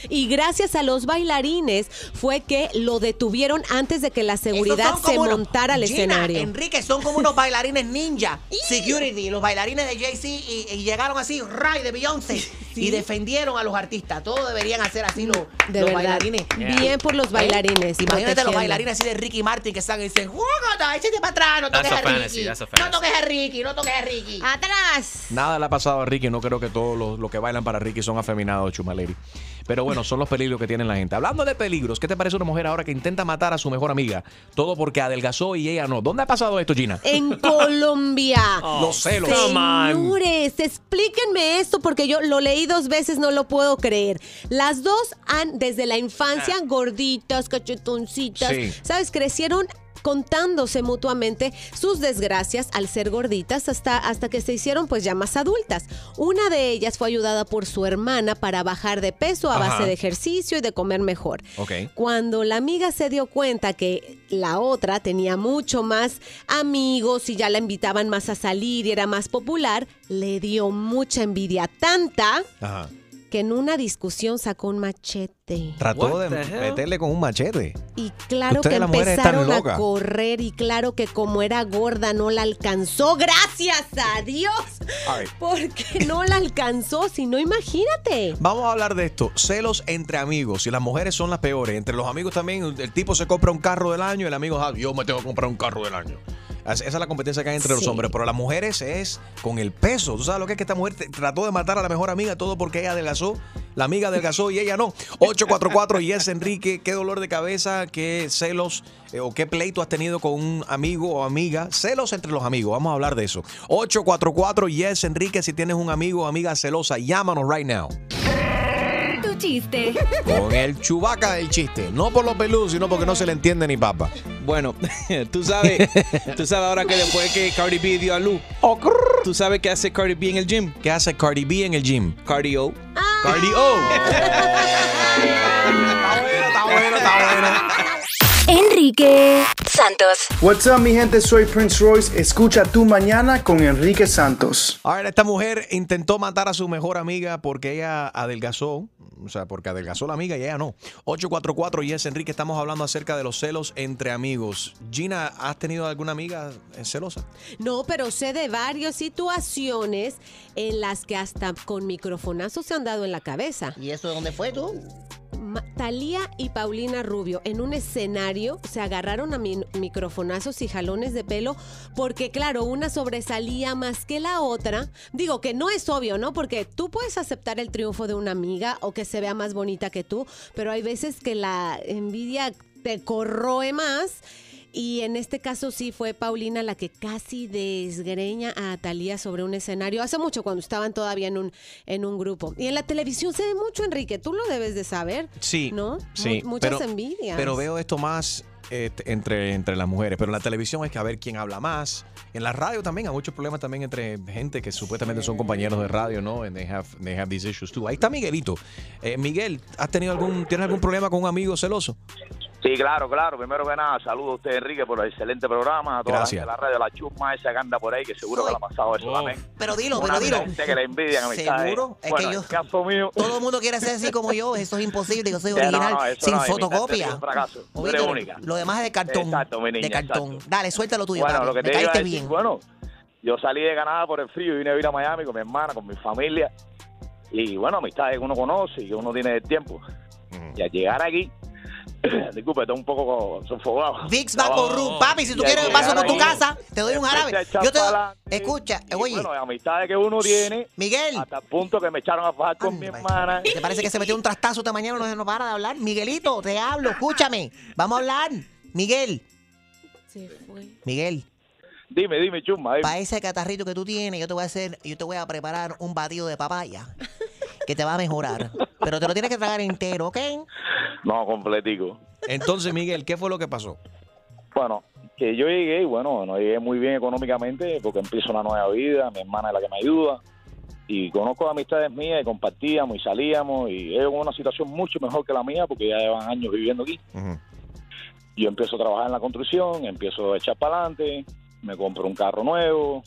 Y gracias a los bailarines fue que lo detuvieron antes de que la seguridad se unos- montara al Gina, escenario. Enrique, son como unos bailarines ninja. Security, los bailarines de Jay-Z y, y llegaron así, Ray de Beyoncé, y defendieron a los artistas. Todos deberían hacer así los, De los verdad. bailarines. Bien por los bailarines. ¿Eh? Imagínate los bailarines así de Ricky Martin que están y dicen, ¡Jugata! ¡Échate para atrás! No toques a a fantasy, Ricky. No toques a Ricky, no toques a Ricky. ¡Atrás! Nada le ha pasado a Ricky, no creo que todos los, los que bailan para Ricky son afeminados, Chumaleri. Pero bueno, son los peligros que tiene la gente. Hablando de peligros, ¿qué te parece una mujer ahora que intenta matar a su mejor amiga? Todo porque adelgazó y ella no. ¿Dónde ha pasado esto, Gina? En Colombia. Los celos. Señores, explíquenme esto porque yo lo leí dos veces, no lo puedo creer. Las dos han, desde la infancia, gorditas, cachetoncitas, Sí. ¿sabes? Crecieron contándose mutuamente sus desgracias al ser gorditas hasta, hasta que se hicieron pues ya más adultas. Una de ellas fue ayudada por su hermana para bajar de peso a Ajá. base de ejercicio y de comer mejor. Cuando la amiga se dio cuenta que la otra tenía mucho más amigos y ya la invitaban más a salir y era más popular, le dio mucha envidia, tanta Ajá. Que en una discusión sacó un machete. Trató de meterle con un machete. Y claro Ustedes que empezaron a correr y claro que como era gorda no la alcanzó. Gracias a Dios. Right. Porque no la alcanzó, si no imagínate. Vamos a hablar de esto. Celos entre amigos. Y las mujeres son las peores. Entre los amigos también, el tipo se compra un carro del año y el amigo, "Ah, yo me tengo que comprar un carro del año. Esa es la competencia que hay entre los hombres. Pero las mujeres es con el peso. ¿Tú sabes lo que es que esta mujer trató de matar a la mejor amiga todo porque ella adelgazó? La amiga adelgazó y ella no. 844 y es Enrique. ¿Qué dolor de cabeza? ¿Qué celos eh, o qué pleito has tenido con un amigo o amiga? Celos entre los amigos. Vamos a hablar de eso. 844 y es Enrique. Si tienes un amigo o amiga celosa, llámanos right now. Tu chiste. Con el chubaca del chiste. No por los peludos, sino porque no se le entiende ni papa. Bueno, tú sabes, tú sabes ahora que después que Cardi B dio a luz, tú sabes qué hace Cardi B en el gym. ¿Qué hace Cardi B en el gym? Cardio. Cardio. Enrique Santos. What's up, mi gente? Soy Prince Royce. Escucha tu mañana con Enrique Santos. Ahora, esta mujer intentó matar a su mejor amiga porque ella adelgazó. O sea, porque adelgazó la amiga y ella no. 844 y es Enrique. Estamos hablando acerca de los celos entre amigos. Gina, ¿has tenido alguna amiga celosa? No, pero sé de varias situaciones en las que hasta con microfonazos se han dado en la cabeza. ¿Y eso de dónde fue tú? Talía y Paulina Rubio en un escenario se agarraron a mi- microfonazos y jalones de pelo porque claro, una sobresalía más que la otra. Digo que no es obvio, ¿no? Porque tú puedes aceptar el triunfo de una amiga o que se vea más bonita que tú, pero hay veces que la envidia te corroe más. Y en este caso sí fue Paulina la que casi desgreña a Talía sobre un escenario. Hace mucho cuando estaban todavía en un, en un grupo. Y en la televisión se ve mucho, Enrique. Tú lo debes de saber. Sí. ¿No? Sí. Mu- muchas pero, envidias. Pero veo esto más eh, entre, entre las mujeres. Pero en la televisión es que a ver quién habla más. En la radio también hay muchos problemas también entre gente que supuestamente son compañeros de radio, ¿no? And they have, they have these issues too. Ahí está Miguelito. Eh, Miguel, ¿has tenido algún, ¿tienes algún problema con un amigo celoso? Sí, claro, claro. Primero que nada, saludo a usted, Enrique, por el excelente programa. A toda Gracias. la gente de la radio, la chusma esa que anda por ahí, que seguro que le ha pasado eso también. Pero dilo, Una pero dilo. gente que le envidian amistades. ¿Seguro? Es bueno, que yo- en el caso mío... Todo el mundo quiere ser así como yo. Eso es imposible. Yo soy no, original, no, sin no, fotocopia. es un fracaso. Lo demás es de cartón. Exacto, mi niña, de cartón. exacto. Dale, suéltalo tuyo, Bueno, papi. lo que Me te iba a caíste decir, bien. bueno, yo salí de Canadá por el frío y vine a vivir a Miami con mi hermana, con mi familia. Y bueno, amistades que uno conoce y que uno tiene de tiempo. Y al llegar aquí, disculpe, estoy un poco sofocado. Vix va con. Papi, si tú quieres que paso por tu casa, te doy un jarabe. echar Yo te. Escucha, oye. bueno, amistades que uno tiene. Miguel. Hasta el punto que me echaron a fajar con mi hermana. ¿Te parece que se metió un trastazo esta mañana no, no para de hablar? Miguelito, te hablo, escúchame. Vamos a hablar. Miguel. Se fue. Miguel. Dime, dime, chumba. Para ese catarrito que tú tienes, yo te voy a hacer, yo te voy a preparar un batido de papaya que te va a mejorar. Pero te lo tienes que tragar entero, ¿ok? No, completico. Entonces, Miguel, ¿qué fue lo que pasó? Bueno, que yo llegué y bueno, no llegué muy bien económicamente porque empiezo una nueva vida, mi hermana es la que me ayuda y conozco amistades mías y compartíamos y salíamos y es una situación mucho mejor que la mía porque ya llevan años viviendo aquí. Yo empiezo a trabajar en la construcción, empiezo a echar para adelante, me compro un carro nuevo,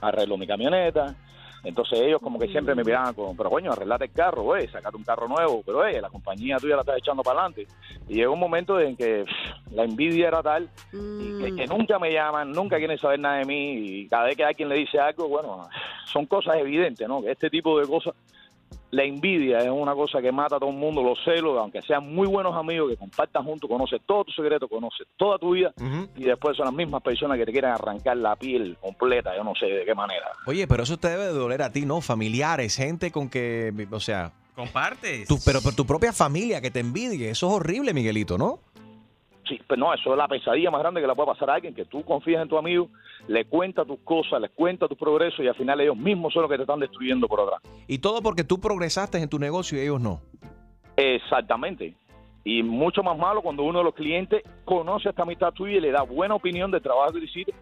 arreglo mi camioneta. Entonces ellos como que siempre me miraban como, pero coño, arreglate el carro, güey, sacate un carro nuevo, pero oye, la compañía tuya la estás echando para adelante. Y llegó un momento en que pff, la envidia era tal y que, que nunca me llaman, nunca quieren saber nada de mí y cada vez que alguien le dice algo, bueno, son cosas evidentes, ¿no? Que este tipo de cosas, la envidia es una cosa que mata a todo el mundo, los celos, aunque sean muy buenos amigos que compartan juntos, conoces todo tu secreto, conoces toda tu vida y después son las mismas personas que te quieren arrancar la piel completa, yo no sé de qué manera. Oye, pero eso te debe de doler a ti, ¿no? Familiares, gente con que, o sea, Compartes. tu, pero, pero tu propia familia que te envidie. Eso es horrible, Miguelito, ¿no? Sí, pero no, eso es la pesadilla más grande que le puede pasar a alguien, que tú confías en tu amigo, le cuentas tus cosas, les cuentas tus progresos y al final ellos mismos son los que te están destruyendo por atrás. Y todo porque tú progresaste en tu negocio y ellos no. Exactamente. Y mucho más malo cuando uno de los clientes conoce esta amistad tuya y le da buena opinión del trabajo que hiciste.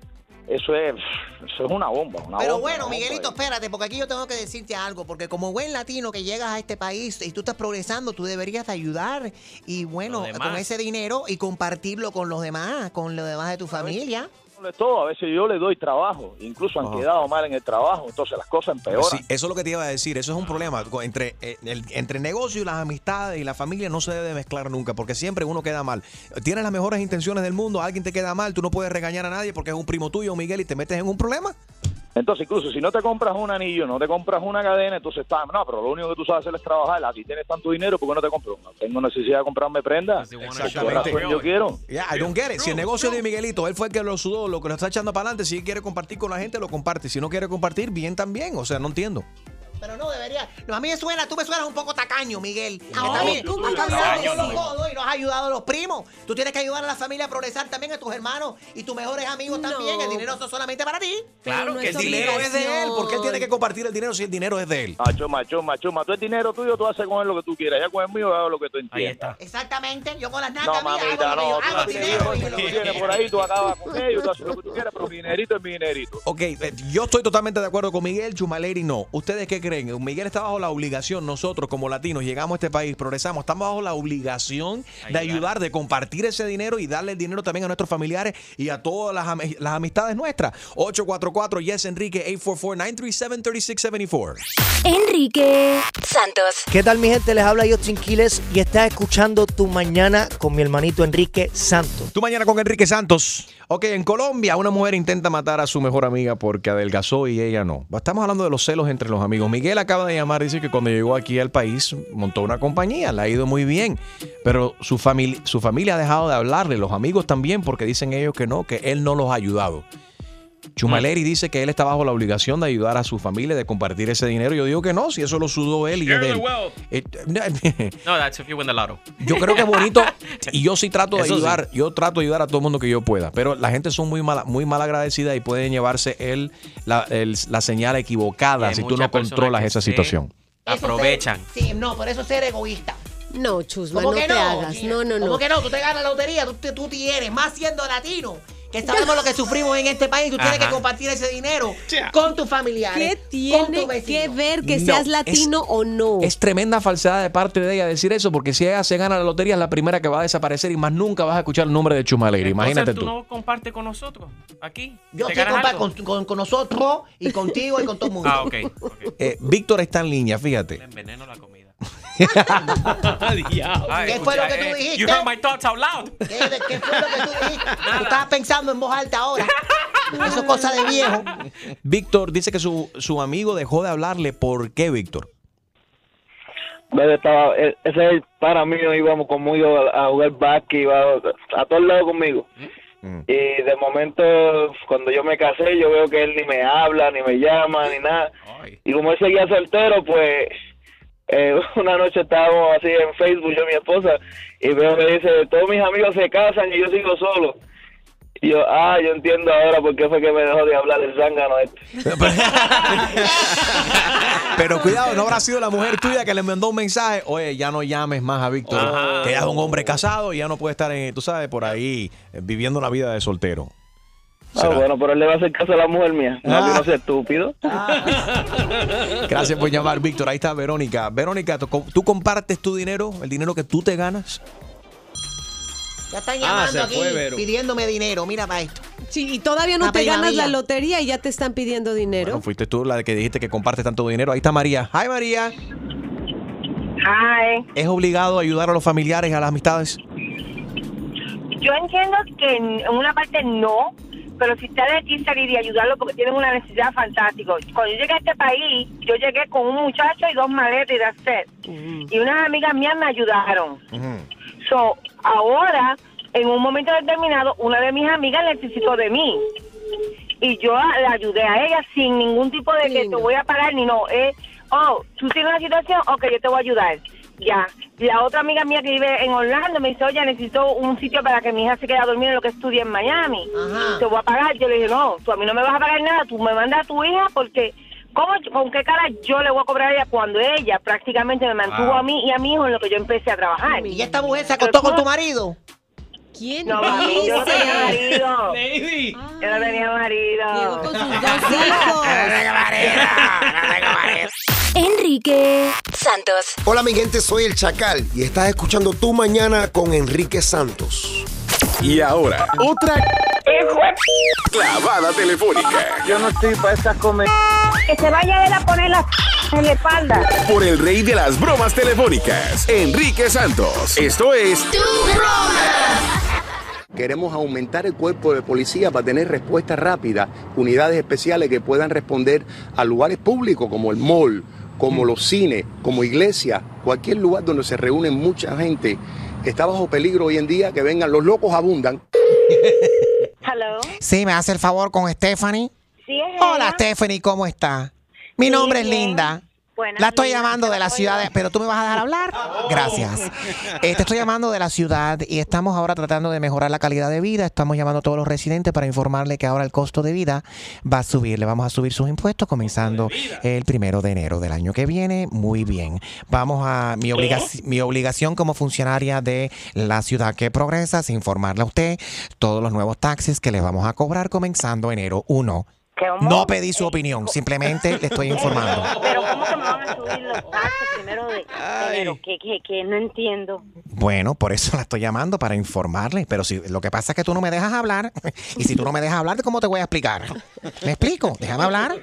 Eso es, eso es una bomba. Una Pero bomba, bueno, una bomba. Miguelito, espérate, porque aquí yo tengo que decirte algo, porque como buen latino que llegas a este país y tú estás progresando, tú deberías de ayudar y bueno, con ese dinero y compartirlo con los demás, con los demás de tu familia. Todo, a veces yo le doy trabajo, incluso han Ajá. quedado mal en el trabajo, entonces las cosas empeoran. Sí, eso es lo que te iba a decir. Eso es un problema. Entre, eh, el, entre negocio y las amistades y la familia no se debe mezclar nunca, porque siempre uno queda mal. Tienes las mejores intenciones del mundo, alguien te queda mal, tú no puedes regañar a nadie porque es un primo tuyo, Miguel, y te metes en un problema. Entonces, incluso si no te compras un anillo, no te compras una cadena, entonces está, no, pero lo único que tú sabes hacer es trabajar. Aquí tienes tanto dinero, ¿por qué no te compras? No tengo necesidad de comprarme prendas. ¿Por qué razón yo quiero? Yeah, I don't get it. Si el negocio de Miguelito, él fue el que lo sudó, lo que lo está echando para adelante, si él quiere compartir con la gente, lo comparte. Si no quiere compartir, bien también. O sea, no entiendo. Pero no debería. No, a mí me suena, tú me suenas un poco tacaño, Miguel. No, también tú no. codos y nos has ayudado a los primos. Tú tienes que ayudar a la familia a progresar también, a tus hermanos y tus mejores amigos también. El dinero no es solamente para ti. Claro que el dinero es de él. ¿Por qué él tiene que compartir el dinero si el dinero es de él? Macho, macho, macho, macho. Tú el dinero tuyo, tú haces con él lo que tú quieras. Ya con el mío, hago lo que tú entiendas. Exactamente. Yo con las No, nacas mías mamita, no. hago no dinero. tú tienes por ahí, tú acabas con ellos, tú haces lo que tú quieras, pero mi dinerito es mi dinerito. Ok, eh, yo estoy totalmente de acuerdo con Miguel, Chumaleri no. ¿Ustedes qué creen? Miguel está bajo la obligación, nosotros como latinos llegamos a este país, progresamos, estamos bajo la obligación de ayudar, de compartir ese dinero y darle el dinero también a nuestros familiares y a todas las, las amistades nuestras. 844 Yes Enrique 844-937-3674. Enrique Santos. ¿Qué tal mi gente? Les habla Justin Quiles y estás escuchando Tu Mañana con mi hermanito Enrique Santos. Tu mañana con Enrique Santos. Ok, en Colombia una mujer intenta matar a su mejor amiga porque adelgazó y ella no. Estamos hablando de los celos entre los amigos. Miguel acaba de llamar, dice que cuando llegó aquí al país montó una compañía, le ha ido muy bien, pero su, familia su familia ha dejado de hablarle, los amigos también, porque dicen ellos que no, que él no los ha ayudado. Chumaleri dice que él está bajo la obligación de ayudar a su familia, de compartir ese dinero. Yo digo que no, si eso lo sudó él y es de él. wealth. Eh, No, that's if you win the lotto. yo creo que es bonito y yo sí trato de Eso sí. ayudar, yo trato de ayudar a todo el mundo que yo pueda, pero la gente son muy mala, muy mal agradecida y pueden llevarse el, la, el- la señal equivocada si tú no controlas esa situación. Aprovechan. Sí, no, por eso es ser egoísta. No, Chusma, ¿Cómo no que te no? hagas. No, no, no. ¿Cómo que no? Tú te ganas la lotería, tú, tú tienes, más siendo latino, que sabemos lo que sufrimos en este país, tú tienes Ajá. que compartir ese dinero con tus familiares. ¿Qué con tiene tu vecino. que ver que No, seas es- latino o no? Es tremenda falsedad de parte de ella decir eso, porque si ella se gana la lotería es la primera que va a desaparecer y más nunca vas a escuchar el nombre de Chumaleri. Imagínate Entonces, tú. tú no compartes con nosotros aquí. Yo ¿Te sí ganas compa algo? con, con- con nosotros y contigo y con todo el mundo. Ah, ok. Eh, Víctor está en línea, fíjate. Enveneno la comida. ¿Qué fue lo que tú dijiste? You heard my thoughts out loud. ¿Qué, qué fue lo que tú dijiste? Tú estabas pensando en voz alta ahora. Eso es cosa de viejo. Víctor dice que su, su amigo dejó de hablarle. ¿Por qué, Víctor? Estaba, e- ese para mí, íbamos conmigo a, a jugar básquet, iba a, a todos lados conmigo. Y de momento, cuando yo me casé, yo veo que él ni me habla, ni me llama, ni nada. Y como él seguía soltero, pues eh, una noche estábamos así en Facebook, yo y mi esposa, y veo que dice, todos mis amigos se casan y yo sigo solo. Y yo, ah, yo entiendo ahora por qué fue que me dejó de hablar el zángano este. Pero cuidado, no habrá sido la mujer tuya que le mandó un mensaje. Oye, ya no llames más a Víctor. Que ya es un hombre casado y ya no puede estar, en, tú sabes, por ahí eh, viviendo una vida de soltero. Ah, bueno, pero él le va a hacer caso a la mujer mía. No, Ah. no sea estúpido. Gracias por llamar, Víctor. Ahí está Verónica. Verónica, ¿tú, tú compartes tu dinero, el dinero que tú te ganas? Ya están Ah, llamando se aquí fue, pidiéndome dinero. Mira para esto. Sí, y todavía no te ganas la lotería y ya te están pidiendo dinero. Bueno, fuiste tú la de que dijiste que compartes tanto dinero. Ahí está María. Hi, María. Hi. ¿Es obligado ayudar a los familiares y a las amistades? Yo entiendo que en una parte no, pero si ustedes aquí salir y ayudarlo porque tienen una necesidad fantástica. Cuando yo llegué a este país, yo llegué con un muchacho y dos maletas y that's it. Y unas amigas mías me ayudaron. So, ahora, en un momento determinado, una de mis amigas necesitó de mí. Y yo a- le ayudé a ella sin ningún tipo de que te voy a parar ni no. Eh, oh, tú tienes una situación, ok, yo te voy a ayudar. Ya, la otra amiga mía que vive en Orlando me dice, oye, necesito un sitio para que mi hija se quede a dormir en lo que estudia en Miami. Te voy a pagar. Yo le dije, no, tú a mí no me vas a pagar nada, tú me mandas a tu hija porque... ¿Cómo, ¿Con qué cara yo le voy a cobrar a ella cuando ella prácticamente me mantuvo Wow. a mí y a mi hijo en lo que yo empecé a trabajar? ¿Y esta mujer se acostó con tu marido? ¿Quién No, mami, yo no tenía marido. Lady. Yo no tenía marido. Enrique Santos. Hola mi gente, soy el Chacal y estás escuchando Tu Mañana con Enrique Santos. Y ahora, otra clavada telefónica Yo no estoy para esas comer. Que se vaya él a poner la en la espalda. por el rey de las bromas telefónicas, Enrique Santos. Esto es Queremos aumentar el cuerpo de policía para tener respuesta rápida, unidades especiales que puedan responder a lugares públicos como el mall, como los cines, como iglesias, cualquier lugar donde se reúnen mucha gente. Está bajo peligro hoy en día que vengan, los locos abundan. Hello. Sí, me hace el favor con Stephanie. Sí, es Hola ella. Stephanie, ¿cómo está? Mi Sí, nombre es bien. Linda. Buenas, La estoy llamando ¿qué de la ciudad, de- pero tú me vas a dejar hablar. Gracias. Eh, te estoy llamando de la ciudad y estamos ahora tratando de mejorar la calidad de vida. Estamos llamando a todos los residentes para informarle que ahora el costo de vida va a subir. Le vamos a subir sus impuestos comenzando el primero de enero del año que viene. Muy bien. Vamos a mi, obligaci- mi obligación como funcionaria de la ciudad que progresa es informarle a usted todos los nuevos taxes que le vamos a cobrar comenzando enero 1. ¿Cómo? No pedí su opinión, simplemente le estoy informando. Pero ¿cómo que me van a subir los taxes primero de enero? Que, que, que no entiendo. Bueno, por eso la estoy llamando para informarle. Pero si lo que pasa es que tú no me dejas hablar. Y si tú no me dejas hablar, ¿cómo te voy a explicar? ¿Me explico? Déjame hablar.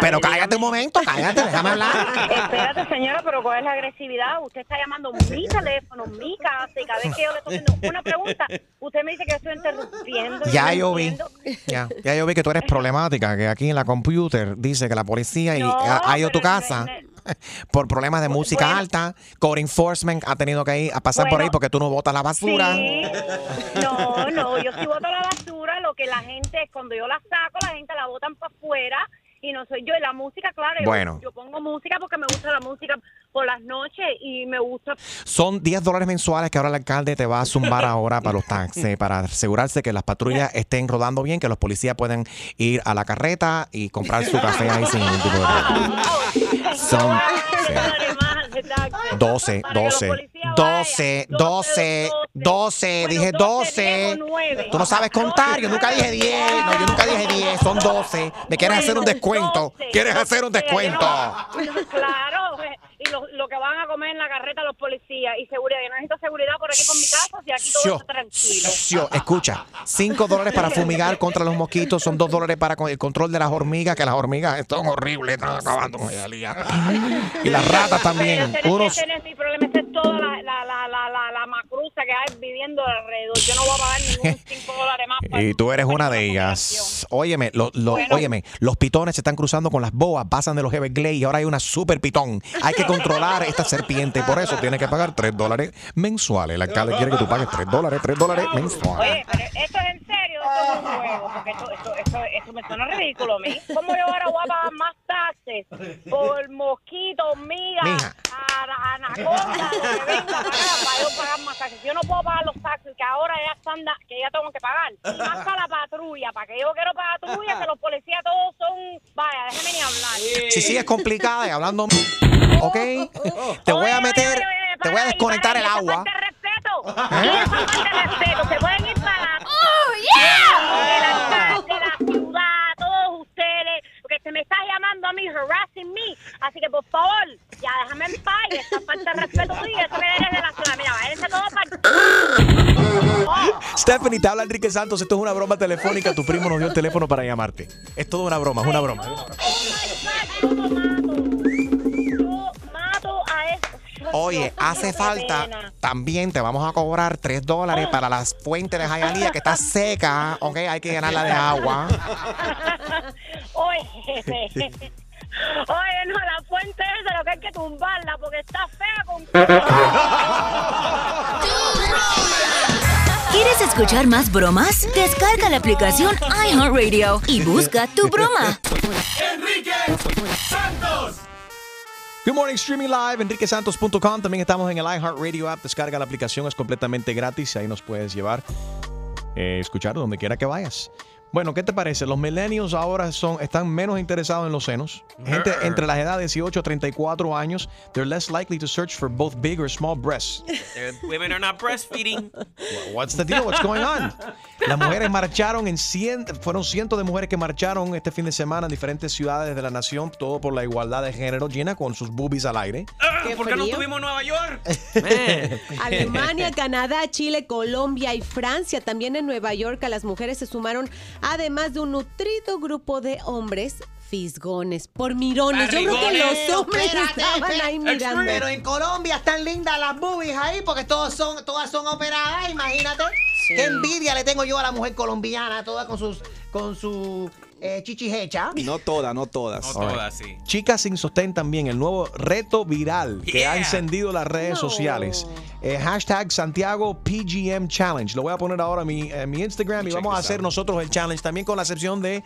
Pero cállate un momento, cállate, déjame hablar. Espérate, señora, pero ¿cuál es la agresividad? Usted está llamando mi teléfono, mi casa, y cada vez que yo le estoy haciendo una pregunta, usted me dice que estoy interrumpiendo. Ya yo vi. Ya, ya yo vi que tú eres que aquí en la computer dice que la policía No, ha, ido a tu no- casa por problemas de música bueno. alta. Code enforcement ha tenido que ir a pasar por ahí porque tú no botas la basura. Sí. No, no, yo sí boto la basura, lo que la gente, cuando yo la saco, la gente la botan para afuera y no soy yo. Y la música, claro, yo- Bueno. yo, pongo música porque me gusta la música por las noches y me gusta... Son 10 dólares mensuales que ahora el alcalde te va a zumbar ahora para los taxis, para asegurarse que las patrullas estén rodando bien, que los policías pueden ir a la carreta y comprar su café ahí sin ningún tipo de problema. Son sí, 12, 12, 12, 12, 12, dije 12. Tú no sabes contar, yo nunca dije 10, no, yo nunca dije 10, son 12. ¿Me quieres hacer un descuento? ¿Quieres hacer un descuento? Claro, y lo, lo que van a comer en la carreta los policías y seguridad. Yo necesito seguridad por aquí por mi casa y aquí todo Sio, está tranquilo. sio, escucha, 5 dólares para fumigar contra los mosquitos, son 2 dólares para el control de las hormigas, que las hormigas están horribles, están acabando. Y las ratas también. Ese, Unos, ese es mi problema, esa es toda la, la, la, la, la, macruza que hay viviendo alrededor. Yo no voy a pagar ningún 5 dólares más. para- y tú eres una de ellas. Óyeme, lo- lo- óyeme, los pitones se están cruzando con las boas, pasan de los Everglades y ahora hay una super pitón. Hay que controlar esta serpiente, por eso tienes que pagar 3 dólares mensuales. El alcalde quiere que tú pagues 3 dólares, 3 dólares mensuales. Oye, pero esto es en serio, esto es un juego, porque esto, esto, esto, esto me suena ridículo a mí. ¿Cómo yo ahora voy a pagar más taxes por mosquito, hormiga, Mija. a- anaconda, lo que venga para yo pagar más taxes? Yo no puedo pagar los taxes que ahora ya están, da- que ya tengo que pagar. Y más para la patrulla, para que yo quiero pagar patrulla, que los policías todos son, vaya, déjeme ni hablar. Si sigues complicada y hablando, ¿ok? Te voy a meter, te voy a desconectar el agua. Y esa falta de respeto, se pueden ir para la... De la de la ciudad, todos ustedes, porque se me está llamando a mí, harassing me. Así que, por favor, ya déjame en paz y esa falta de respeto tuya, eso que eres de la ciudad. Mira, váyanse todos para... Stephanie, te habla Enrique Santos. Esto es una broma telefónica. Tu primo nos dio el teléfono para llamarte. Es toda una broma, es una broma. Mato Oye, hace falta, también te vamos a cobrar 3 dólares para las fuentes de Hialeah que está seca, ¿ok? Hay que llenarla de agua. Oye, oye, no, la fuente es de lo que hay que tumbarla porque está fea con... ¿Quieres escuchar más bromas? Descarga la aplicación iHeartRadio y busca tu broma. Enrique Santos. Good morning, streaming live, enriquesantos.com. También estamos en el iHeartRadio app. Descarga la aplicación, es completamente gratis. Ahí nos puedes llevar, eh, escuchar donde quiera que vayas. Bueno, ¿qué te parece? Los millennials ahora son, están menos interesados en los senos. Gente entre las edades 18 a 34 años, they're less likely to search for both big or small breasts. The women are not breastfeeding. What's the deal? What's going on? Las mujeres marcharon en 100, fueron cientos de mujeres que marcharon este fin de semana en diferentes ciudades de la nación, todo por la igualdad de género, Gina, con sus boobies al aire. Qué ¿Por qué no tuvimos Nueva York? Alemania, Canadá, Chile, Colombia y Francia. También en Nueva York a las mujeres se sumaron, además de un nutrido grupo de hombres fisgones, por mirones. Yo creo que los hombres Espérate, estaban espérate. ahí mirando. Pero en Colombia están lindas las boobies ahí porque todas son, todas son operadas, imagínate. Qué envidia le tengo yo a la mujer colombiana, toda con sus con su eh, chichis hechas. No todas, no todas. No todas, sí. Chicas sin sostén también, el nuevo reto viral que ha encendido las redes sociales. Eh, hashtag Santiago PGM Challenge. Lo voy a poner ahora en mi, en mi Instagram y vamos a hacer out. nosotros el challenge también con la excepción de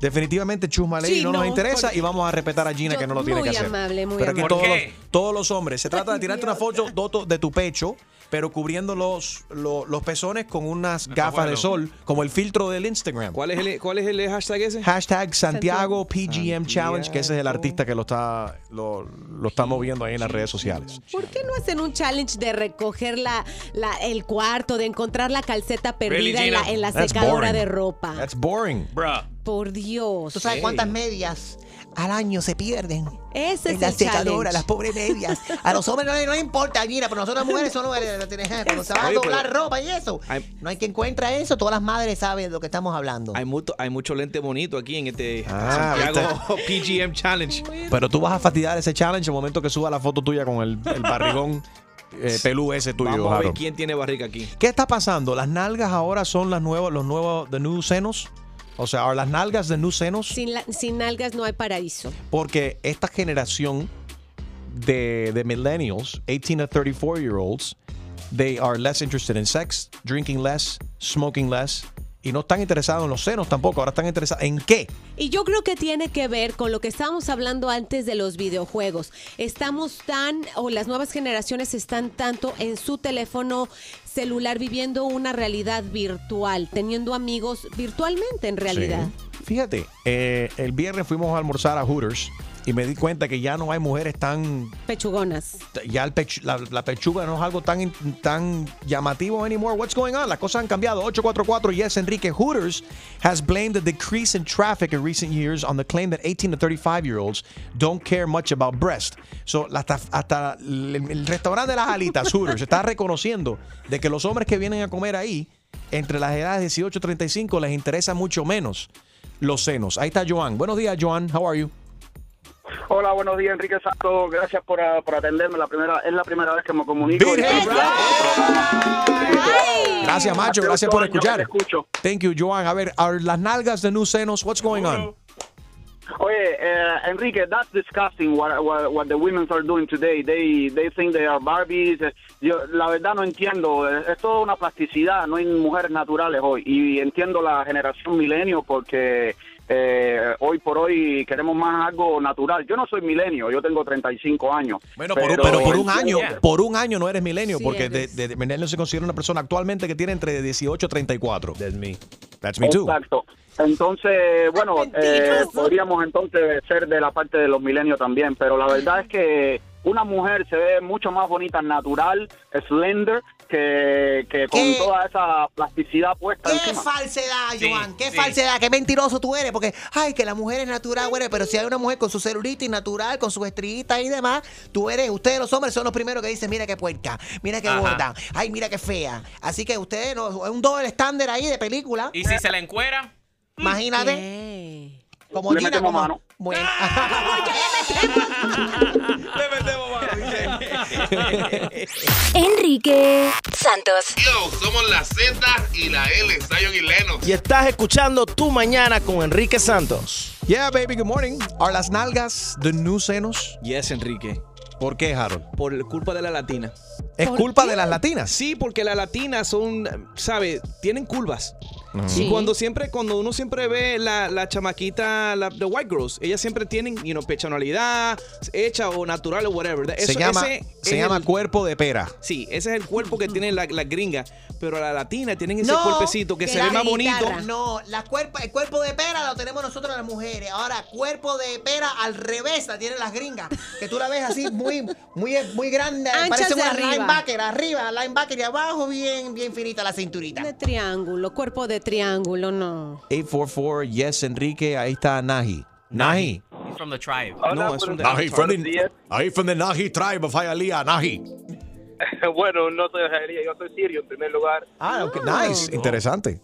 definitivamente Chusma Lady Sí, no, nos no, interesa porque- y vamos a respetar a Gina Yo- que no lo tiene que hacer. amable, muy pero aquí amable. todos ¿Por los, todos los hombres. Se trata de tirarte una foto doto- de tu pecho. Pero cubriendo los, los, los pezones con unas gafas de sol, como el filtro del Instagram. ¿Cuál es el, cuál es el hashtag ese? Hashtag Santiago PGM Challenge, que ese es el artista que lo está, lo, lo está moviendo ahí en las redes sociales. ¿Por qué no hacen un challenge de recoger la, la- el cuarto, de encontrar la calceta perdida en, la, en la secadora boring. de ropa? That's boring. Por Dios. ¿Tú sabes cuántas medias al año se pierden? Ese en es la el secadora, challenge. las pobres medias. A los hombres no, les- no importa, mira, pero nosotros las mujeres tenés- cuando se va a doblar ropa y eso. Hay- No hay que encuentra eso, todas las madres saben de lo que estamos hablando. Hay mucho, hay mucho lente bonito aquí en este Ah, Santiago PGM Challenge. Pero tú vas a fastidiar ese challenge el momento que suba la foto tuya con el, el barrigón eh, pelú ese tuyo, Vamos a ver quién tiene barriga aquí. ¿Qué está pasando? ¿Las nalgas ahora son las nuevas, los nuevos, the new senos? O sea, ¿are las nalgas de new senos? Sin, la- sin nalgas no hay paraíso. Porque esta generación de, de millennials, 18 to 34 year olds, they are less interested in sex, drinking less, smoking less, y no están interesados en los senos tampoco. Ahora están interesados en qué? Y yo creo que tiene que ver con lo que estábamos hablando antes de los videojuegos. Estamos tan, o las nuevas generaciones están tanto en su teléfono celular viviendo una realidad virtual, teniendo amigos virtualmente en realidad. Fíjate, eh, el viernes fuimos a almorzar a Hooters y me di cuenta que ya no hay mujeres tan Pechugonas. ya el la, la pechuga no es algo tan, tan llamativo anymore. What's going on? Las cosas han cambiado. 844 Yes Enrique Hooters has blamed the decrease in traffic in recent years on the claim that 18 to 35 year olds don't care much about breast. So, hasta, hasta el, el restaurante de las alitas, Hooters, está reconociendo de que los hombres que vienen a comer ahí, entre las edades 18 y 35, les interesa mucho menos los senos. Ahí está Joan. Buenos días, Joan. How are you? Hola, buenos días, Enrique Santos. Gracias por, ah, por atenderme. La primera, es la primera vez que me comunico. Gracias, macho. Gracias por escuchar. escucho. Thank you, Joan. A ver, are las nalgas de new senos, what's going on? Oye, eh, Enrique, that's disgusting what, what, what the women are doing today. They, they think they are Barbies. Eh, Yo, la verdad no entiendo. Eh, Es toda una plasticidad. No hay mujeres naturales hoy. Y entiendo la generación milenio porque eh, hoy por hoy queremos más algo natural. Yo no soy milenio. Yo tengo 35 años. Bueno, por un- pero por un año, por un año no eres milenio, porque de, de, de milenio se considera una persona actualmente que tiene entre 18 y 34. That's me. That's me too. Exacto. Entonces, bueno, eh, podríamos entonces ser de la parte de los milenios también, pero la verdad es que una mujer se ve mucho más bonita natural, slender, que, que con ¿Qué? toda esa plasticidad puesta ¡Qué encima. falsedad, Sí, Joan! ¡Qué sí. falsedad! ¡Qué mentiroso tú eres! Porque, ay, que la mujer es natural, güey, pero si hay una mujer con su celulitis natural, con sus estrellitas y demás, tú eres, ustedes los hombres son los primeros que dicen, mira qué puerca, mira qué Ajá. gorda, ay, mira qué fea. Así que ustedes, no, es un doble estándar ahí de película. ¿Y si se la encuera? Imagínate. Como Le Gina, como... mano. Bueno. Enrique Santos. Yo, somos la Z y la L, Zion y Lennox. Y estás escuchando Tu Mañana con Enrique Santos. Yeah, baby, good morning. ¿Are las nalgas de new senos? Yes, Enrique. ¿Por qué, Harold? Por culpa de la latina. ¿Es culpa de las latinas? Sí, porque las latinas son, ¿sabe? Tienen curvas. Y cuando siempre, cuando uno siempre ve la, la chamaquita, la the white girls, ellas siempre tienen, you know, pechonalidad, hecha o natural o whatever. Se Eso- llama, ese se es llama el- cuerpo de pera. Sí, ese es el cuerpo que tienen las la gringas. Pero la latina tienen ese cuerpecito que, se ve más bonito. No, la cuerpa, el cuerpo de pera lo tenemos nosotros las mujeres. Ahora, cuerpo de pera al revés la tienen las gringas. Que tú la ves así muy, muy, muy grande. Anchas Parece de una arriba. linebacker arriba, linebacker y abajo bien, bien finita la cinturita. De triángulo, cuerpo de triángulo, no. 844, yes, Enrique, ahí está Nahi. Nahi. He's from the tribe. No, es un Nahi from the, ahí from the Nahi tribe of Hialeah, Nahi. bueno, no soy israelí, yo soy sirio en primer lugar. Ah, ok, nice, interesante.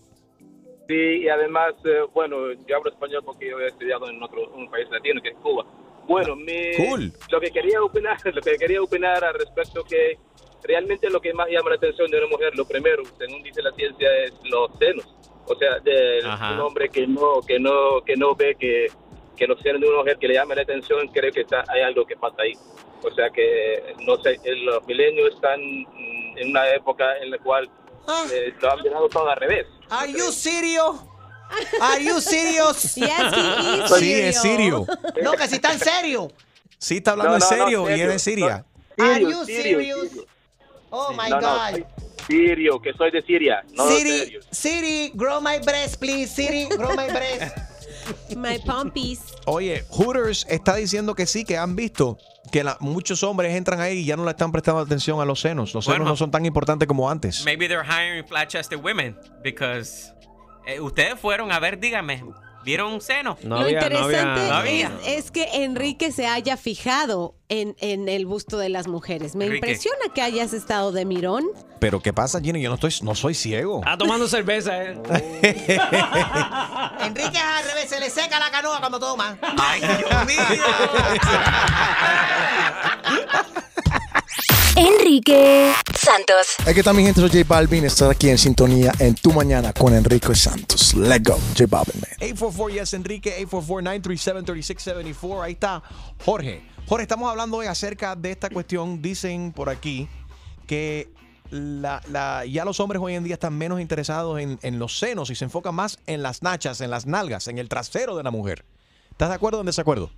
Sí, y además, eh, bueno, yo hablo español porque yo he estudiado en otro un país latino que es Cuba. Bueno, mi, Cool. lo que quería opinar, lo que quería opinar al respecto que realmente lo que más llama la atención de una mujer, lo primero, según dice la ciencia, es los senos. O sea, de Ajá. un hombre que no que no que no ve que, que senos de una mujer que le llame la atención, creo que está, hay algo que pasa ahí. O sea que, no sé, eh, los milenios están en una época en la cual eh, lo han mirado todo al revés. Are you serious? Are you serious? Yes, he is Sí, es sirio. No, que si está en serio. Sí, está hablando No, en no, no, serio y serio. es de Siria. Are you serious? sirio. Oh my No, no, God. Sirio, que soy de Siria. No Siri. Siri, grow my breast, please. Siri, grow my breast. My pompies. Oye, Hooters está diciendo que sí, que han visto que la- muchos hombres entran ahí y ya no le están prestando atención a los senos. Los senos Bueno. no son tan importantes como antes. Maybe they're hiring flat-chested women because eh, ustedes fueron a ver, dígame, ¿vieron un seno? Lo interesante No había. es, es que Enrique se haya fijado en, en el busto de las mujeres. Me Enrique. impresiona que hayas estado de mirón. Pero ¿qué pasa, Gina? Yo no estoy, no soy ciego. Está tomando cerveza, ¿eh? Enrique es al revés, se le seca la canoa cuando toma. Ay, Dios mío. Enrique Santos. Que está mi gente, soy J Balvin, estás aquí en sintonía en Tu Mañana con Enrique Santos. Let's go, J Balvin, man. 844 yes Enrique 844-937-3674 ahí está Jorge Jorge estamos hablando hoy acerca de esta cuestión dicen por aquí que la, la- ya los hombres hoy en día están menos interesados en, en los senos y se enfocan más en las nachas en las nalgas en el trasero de la mujer ¿estás de acuerdo o en desacuerdo?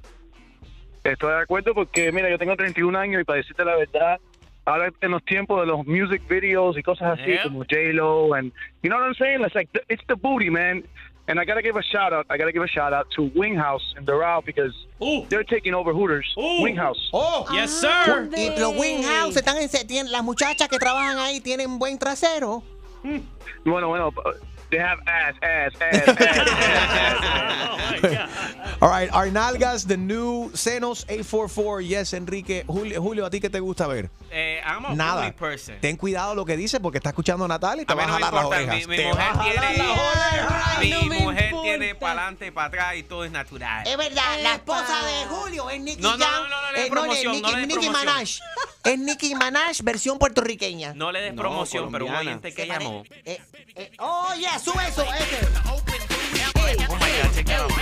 Estoy de acuerdo porque, mira, yo tengo 31 años y para decirte la verdad, ahora en los tiempos de los music videos y cosas así Yeah. como J-Lo and, you know what I'm saying? It's like, it's the booty, man. And I gotta give a shout out, I gotta give a shout out to Winghouse in Doral because they're taking over Hooters. Winghouse. Oh, Yes, sir. Y los Winghouse están en, las muchachas que trabajan ahí tienen buen trasero. Bueno, bueno, they have ass, ass, ass, ass, ass. All right, our nalgas, the new senos 844 yes Enrique Julio, Julio ¿a ti qué te gusta ver? Eh, I'm a Nada. person. Ten cuidado lo que dice porque está escuchando a Natalia y te A a no jalar las orejas. mi, mi Te mujer va a jalar tiene, las orejas. mi no mujer importa. tiene para adelante y para atrás y todo es natural. Es verdad, la esposa de Julio es Nicky No, no, Jam. no, no, no le des eh, promoción, no le. Es Nicki Minaj versión puertorriqueña. No le des No, promoción, pero un oyente que llamó. Eh, eh, oh, yeah, sube eso, ese. Oh my God, check that out.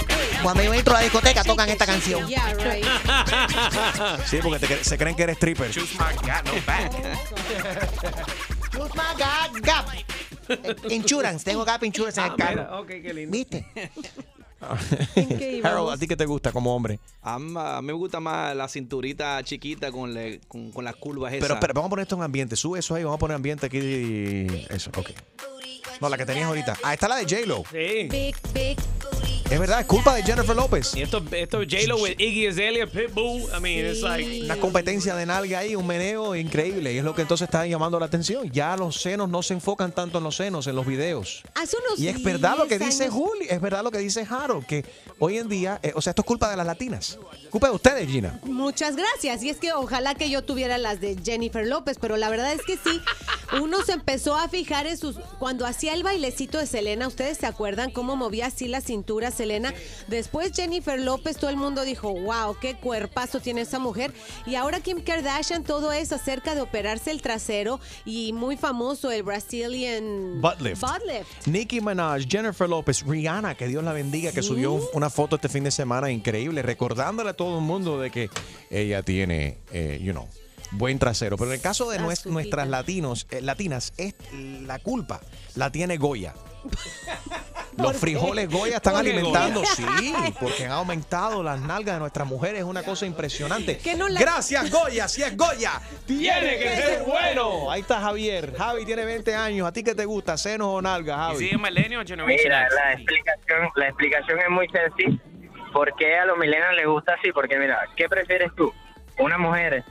Cuando yo entro a la discoteca tocan esta canción. Yeah, right. Sí, porque te cre- se creen que eres stripper. Choose my God, no back. Choose my God, Gap. Eh, Insurance, tengo Gap Insurance en el Ah, carro. mira, ok, qué lindo. ¿Viste? qué íbamos? Harold, ¿a ti qué te gusta como hombre? A mí, a mí me gusta más la cinturita chiquita con, le- con, con las curvas esas. Pero, pero vamos a poner esto en ambiente. Sube eso ahí, vamos a poner ambiente aquí. Eso, ok. No, la que tenías ahorita. Ah, está la de J-Lo. Sí. Big, big. Es verdad, es culpa de Jennifer López. Y esto, esto J-Lo with Iggy Azalea, Pitbull. I mean, it's like... Una competencia de nalga ahí, un meneo increíble. Y es lo que entonces está llamando la atención. Ya los senos no se enfocan tanto en los senos, en los videos. Hace unos Y es verdad lo que 10 dice años- Juli, es verdad lo que dice Harold, que hoy en día, eh, o sea, esto es culpa de las latinas. Culpa de ustedes, Gina. Muchas gracias. Y es que ojalá que yo tuviera las de Jennifer López, pero la verdad es que sí, uno se empezó a fijar en sus... Cuando hacía el bailecito de Selena, ¿ustedes se acuerdan cómo movía así la cintura Selena? Después Jennifer López, todo el mundo dijo, wow, qué cuerpazo tiene esa mujer. Y ahora Kim Kardashian, todo es acerca de operarse el trasero y muy famoso el Brazilian... Butt lift. Butt lift. Nicki Minaj, Jennifer López, Rihanna, que Dios la bendiga, que subió un- una foto este fin de semana increíble, recordándole a todo el mundo de que ella tiene, eh, you know, buen trasero. Pero en el caso de nues- nuestras latinos, eh, latinas, es la culpa la tiene Goya. Los frijoles Goya están ¿Por qué alimentando, Goya? sí, porque han aumentado las nalgas de nuestras mujeres, es una cosa impresionante. Que no la- Gracias Goya, si es Goya, Tiene que ser bueno. Ahí está Javier, Javi tiene 20 años, ¿a ti qué te gusta, senos o nalgas, ¿Y Javi? Millennial Generation Mira, la explicación, la explicación es muy sencilla. ¿Por qué a los millennials les gusta así? Porque mira, ¿qué prefieres tú? ¿Una mujer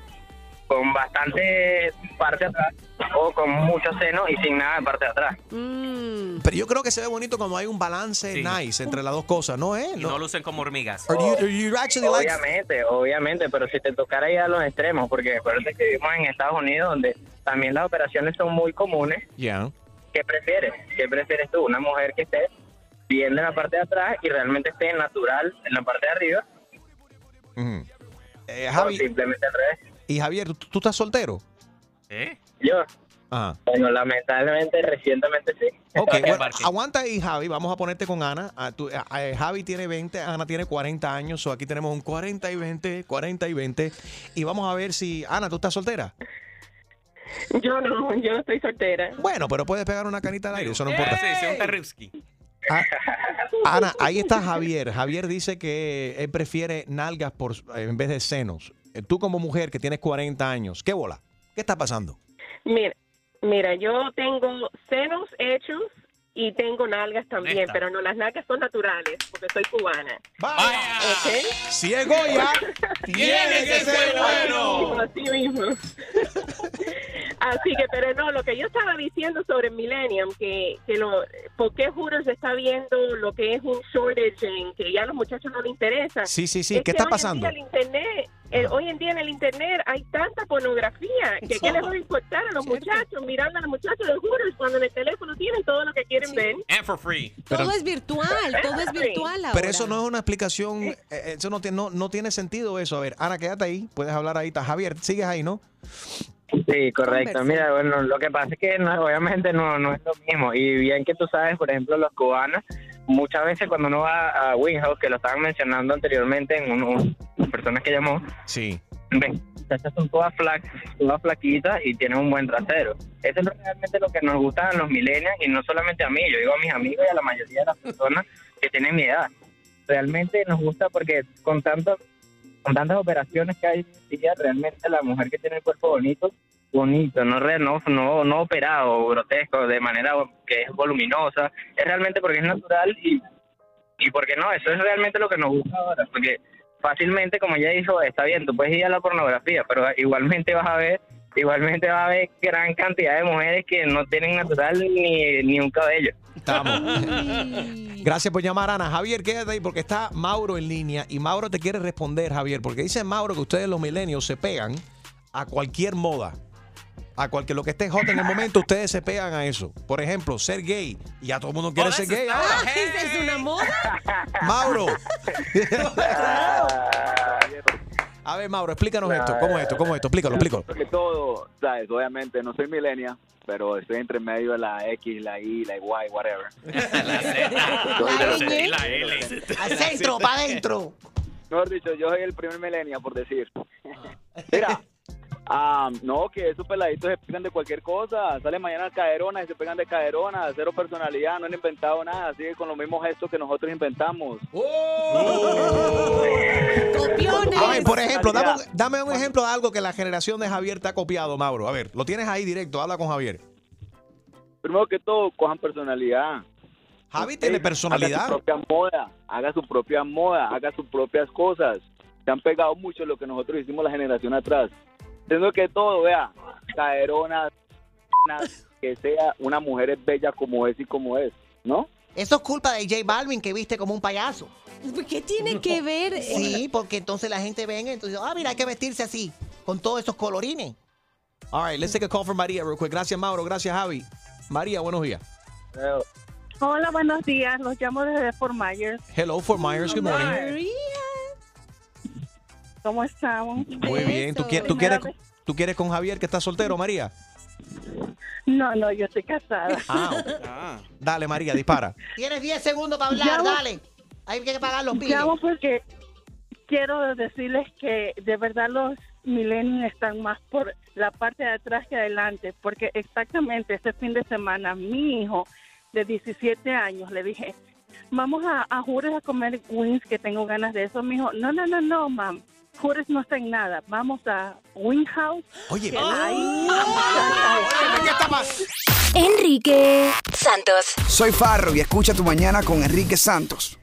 con bastante parte atrás o con mucho seno y sin nada de parte de atrás? Mm. Pero yo creo que se ve bonito cuando hay un balance Sí. nice entre las dos cosas, ¿no es? Y no lucen como hormigas. Or do you, you like- Obviamente, obviamente, pero si te tocara ir a los extremos, porque acuérdate que vivimos en Estados Unidos donde también las operaciones son muy comunes, Yeah. ¿qué prefieres? ¿Qué prefieres tú? ¿Una mujer que esté bien en la parte de atrás y realmente esté natural en la parte de arriba? Ujú. Eh, O simplemente al revés. Y Javier, ¿tú, tú estás soltero? ¿Eh? Yo, Ajá. bueno, lamentablemente, recientemente sí. Ok, bueno, aguanta ahí, Javi. Vamos a ponerte con Ana. Ah, tú- ah, eh, Javi tiene 20, Ana tiene 40 años. So aquí tenemos un 40 y 20, 40 y 20. Y vamos a ver si. Ana, ¿tú estás soltera? Yo no, yo no estoy soltera. Bueno, pero puedes pegar una canita al aire, eso no importa. Sí, sí, un Tarrivsky. Ah, Ana, ahí está Javier. Javier dice que él prefiere nalgas por, en vez de senos. Tú como mujer que tienes 40 años, ¿qué bola? ¿Qué está pasando? Mira, mira, yo tengo senos hechos y tengo nalgas también, pero no, las nalgas son naturales porque soy cubana. ¿Ok? Si es Goya, tiene que ser bueno. Así mismo. Así que, pero no, lo que yo estaba diciendo sobre Millennium, que, que lo, ¿por qué Hooters está viendo lo que es un shortage en que ya a los muchachos no les interesa? Sí, sí, sí, Es ¿qué que está hoy en pasando? día el internet, el- hoy en día en el internet hay tanta pornografía que qué les va a importar a los muchachos mirando a los muchachos de Hooters cuando en el teléfono tienen todo lo que quieren ver. And for free. Todo es virtual, todo es virtual ahora. Pero eso no es una explicación, eh, eso no tiene, no, no tiene sentido eso. A ver, Ana, quédate ahí, puedes hablar ahí. Está Javier, sigues ahí, ¿no? Sí, correcto. Mira, bueno, lo que pasa es que no, obviamente no, no es lo mismo. Y bien que tú sabes, por ejemplo, los cubanos, muchas veces cuando uno va a Winghouse, que lo estaban mencionando anteriormente en un- un- personas que llamó, Sí. ven, muchachas son todas, flac, todas flaquitas y tienen un buen trasero. Eso es realmente lo que nos gusta a los millennials y no solamente a mí, yo digo a mis amigos y a la mayoría de las personas que tienen mi edad. Realmente nos gusta porque con tanto con tantas operaciones que hay día, realmente la mujer que tiene el cuerpo bonito, bonito, no re- no, no, no operado, grotesco, de manera que es voluminosa, es realmente porque es natural y, y porque no, eso es realmente lo que nos gusta ahora, porque fácilmente, como ya dijo, está bien, tú puedes ir a la pornografía, pero igualmente vas a ver, igualmente vas a ver gran cantidad de mujeres que no tienen natural ni, ni un cabello. Estamos. Gracias por llamar, Ana. Javier, quédate ahí porque está Mauro en línea y Mauro te quiere responder, Javier, porque dice Mauro que ustedes los milenios se pegan a cualquier moda. A cualquier lo que esté hot en el momento, ustedes se pegan a eso. Por ejemplo, ser gay. Y ya todo el mundo quiere Oh, ser gay ahora. ¿Esa es una moda? Mauro. A ver, Mauro, explícanos esto. ¿Cómo es esto? ¿Cómo es esto? Explícalo, explícalo. que todo, ¿sabes? Obviamente no soy millennial, pero estoy entre medio de la X, la Y, la Y, whatever. Soy de los- L. Al centro, para adentro. Mejor dicho, yo soy el primer millennial, por decir. Mira, ah, no, que esos peladitos se pegan de cualquier cosa. Salen mañana al caderona y se pegan de caderona. Cero personalidad, no han inventado nada. Sigue con los mismos gestos que nosotros inventamos. A ver, por ejemplo, dame, un- dame un ejemplo de algo que la generación de Javier te ha copiado, Mauro. A ver, lo tienes ahí directo, habla con Javier. Primero que todo, cojan personalidad. Javi tiene personalidad. Haga su propia moda, haga su propia moda, haga sus propias cosas. Se han pegado mucho lo que nosotros hicimos la generación atrás. Tengo que todo, vea, caderona, que sea una mujer es bella como es y como es, ¿no? Eso es culpa de J Balvin que viste como un payaso. ¿Qué tiene que ver? Sí, porque entonces la gente venga y entonces, ah, mira, hay que vestirse así, con todos esos colorines. All right, let's take a call for María real quick. Gracias, Mauro. Gracias, Javi. María, buenos días. Hola, buenos días. Los llamo desde Fort Myers. Hello, Fort Myers. Good morning. ¿Cómo estamos? Muy bien. ¿Tú, quieres, tú, quieres, ¿Tú quieres con Javier que está soltero, María? No, no, yo estoy casada. Ah, Dale, María, dispara. Tienes 10 segundos para hablar, Llamo- dale. Hay que pagar los biles. Llamo porque quiero decirles que de verdad los millennials están más por la parte de atrás que adelante, porque exactamente este fin de semana mi hijo de 17 años le dije, vamos a, a Jures a comer wings, que tengo ganas de eso. Me dijo, no, no, no, no, mam. Jures no está en nada. Vamos a Wing House. Oye, que ahí- Enrique Santos. Soy Farro y escucha tu mañana con Enrique Santos.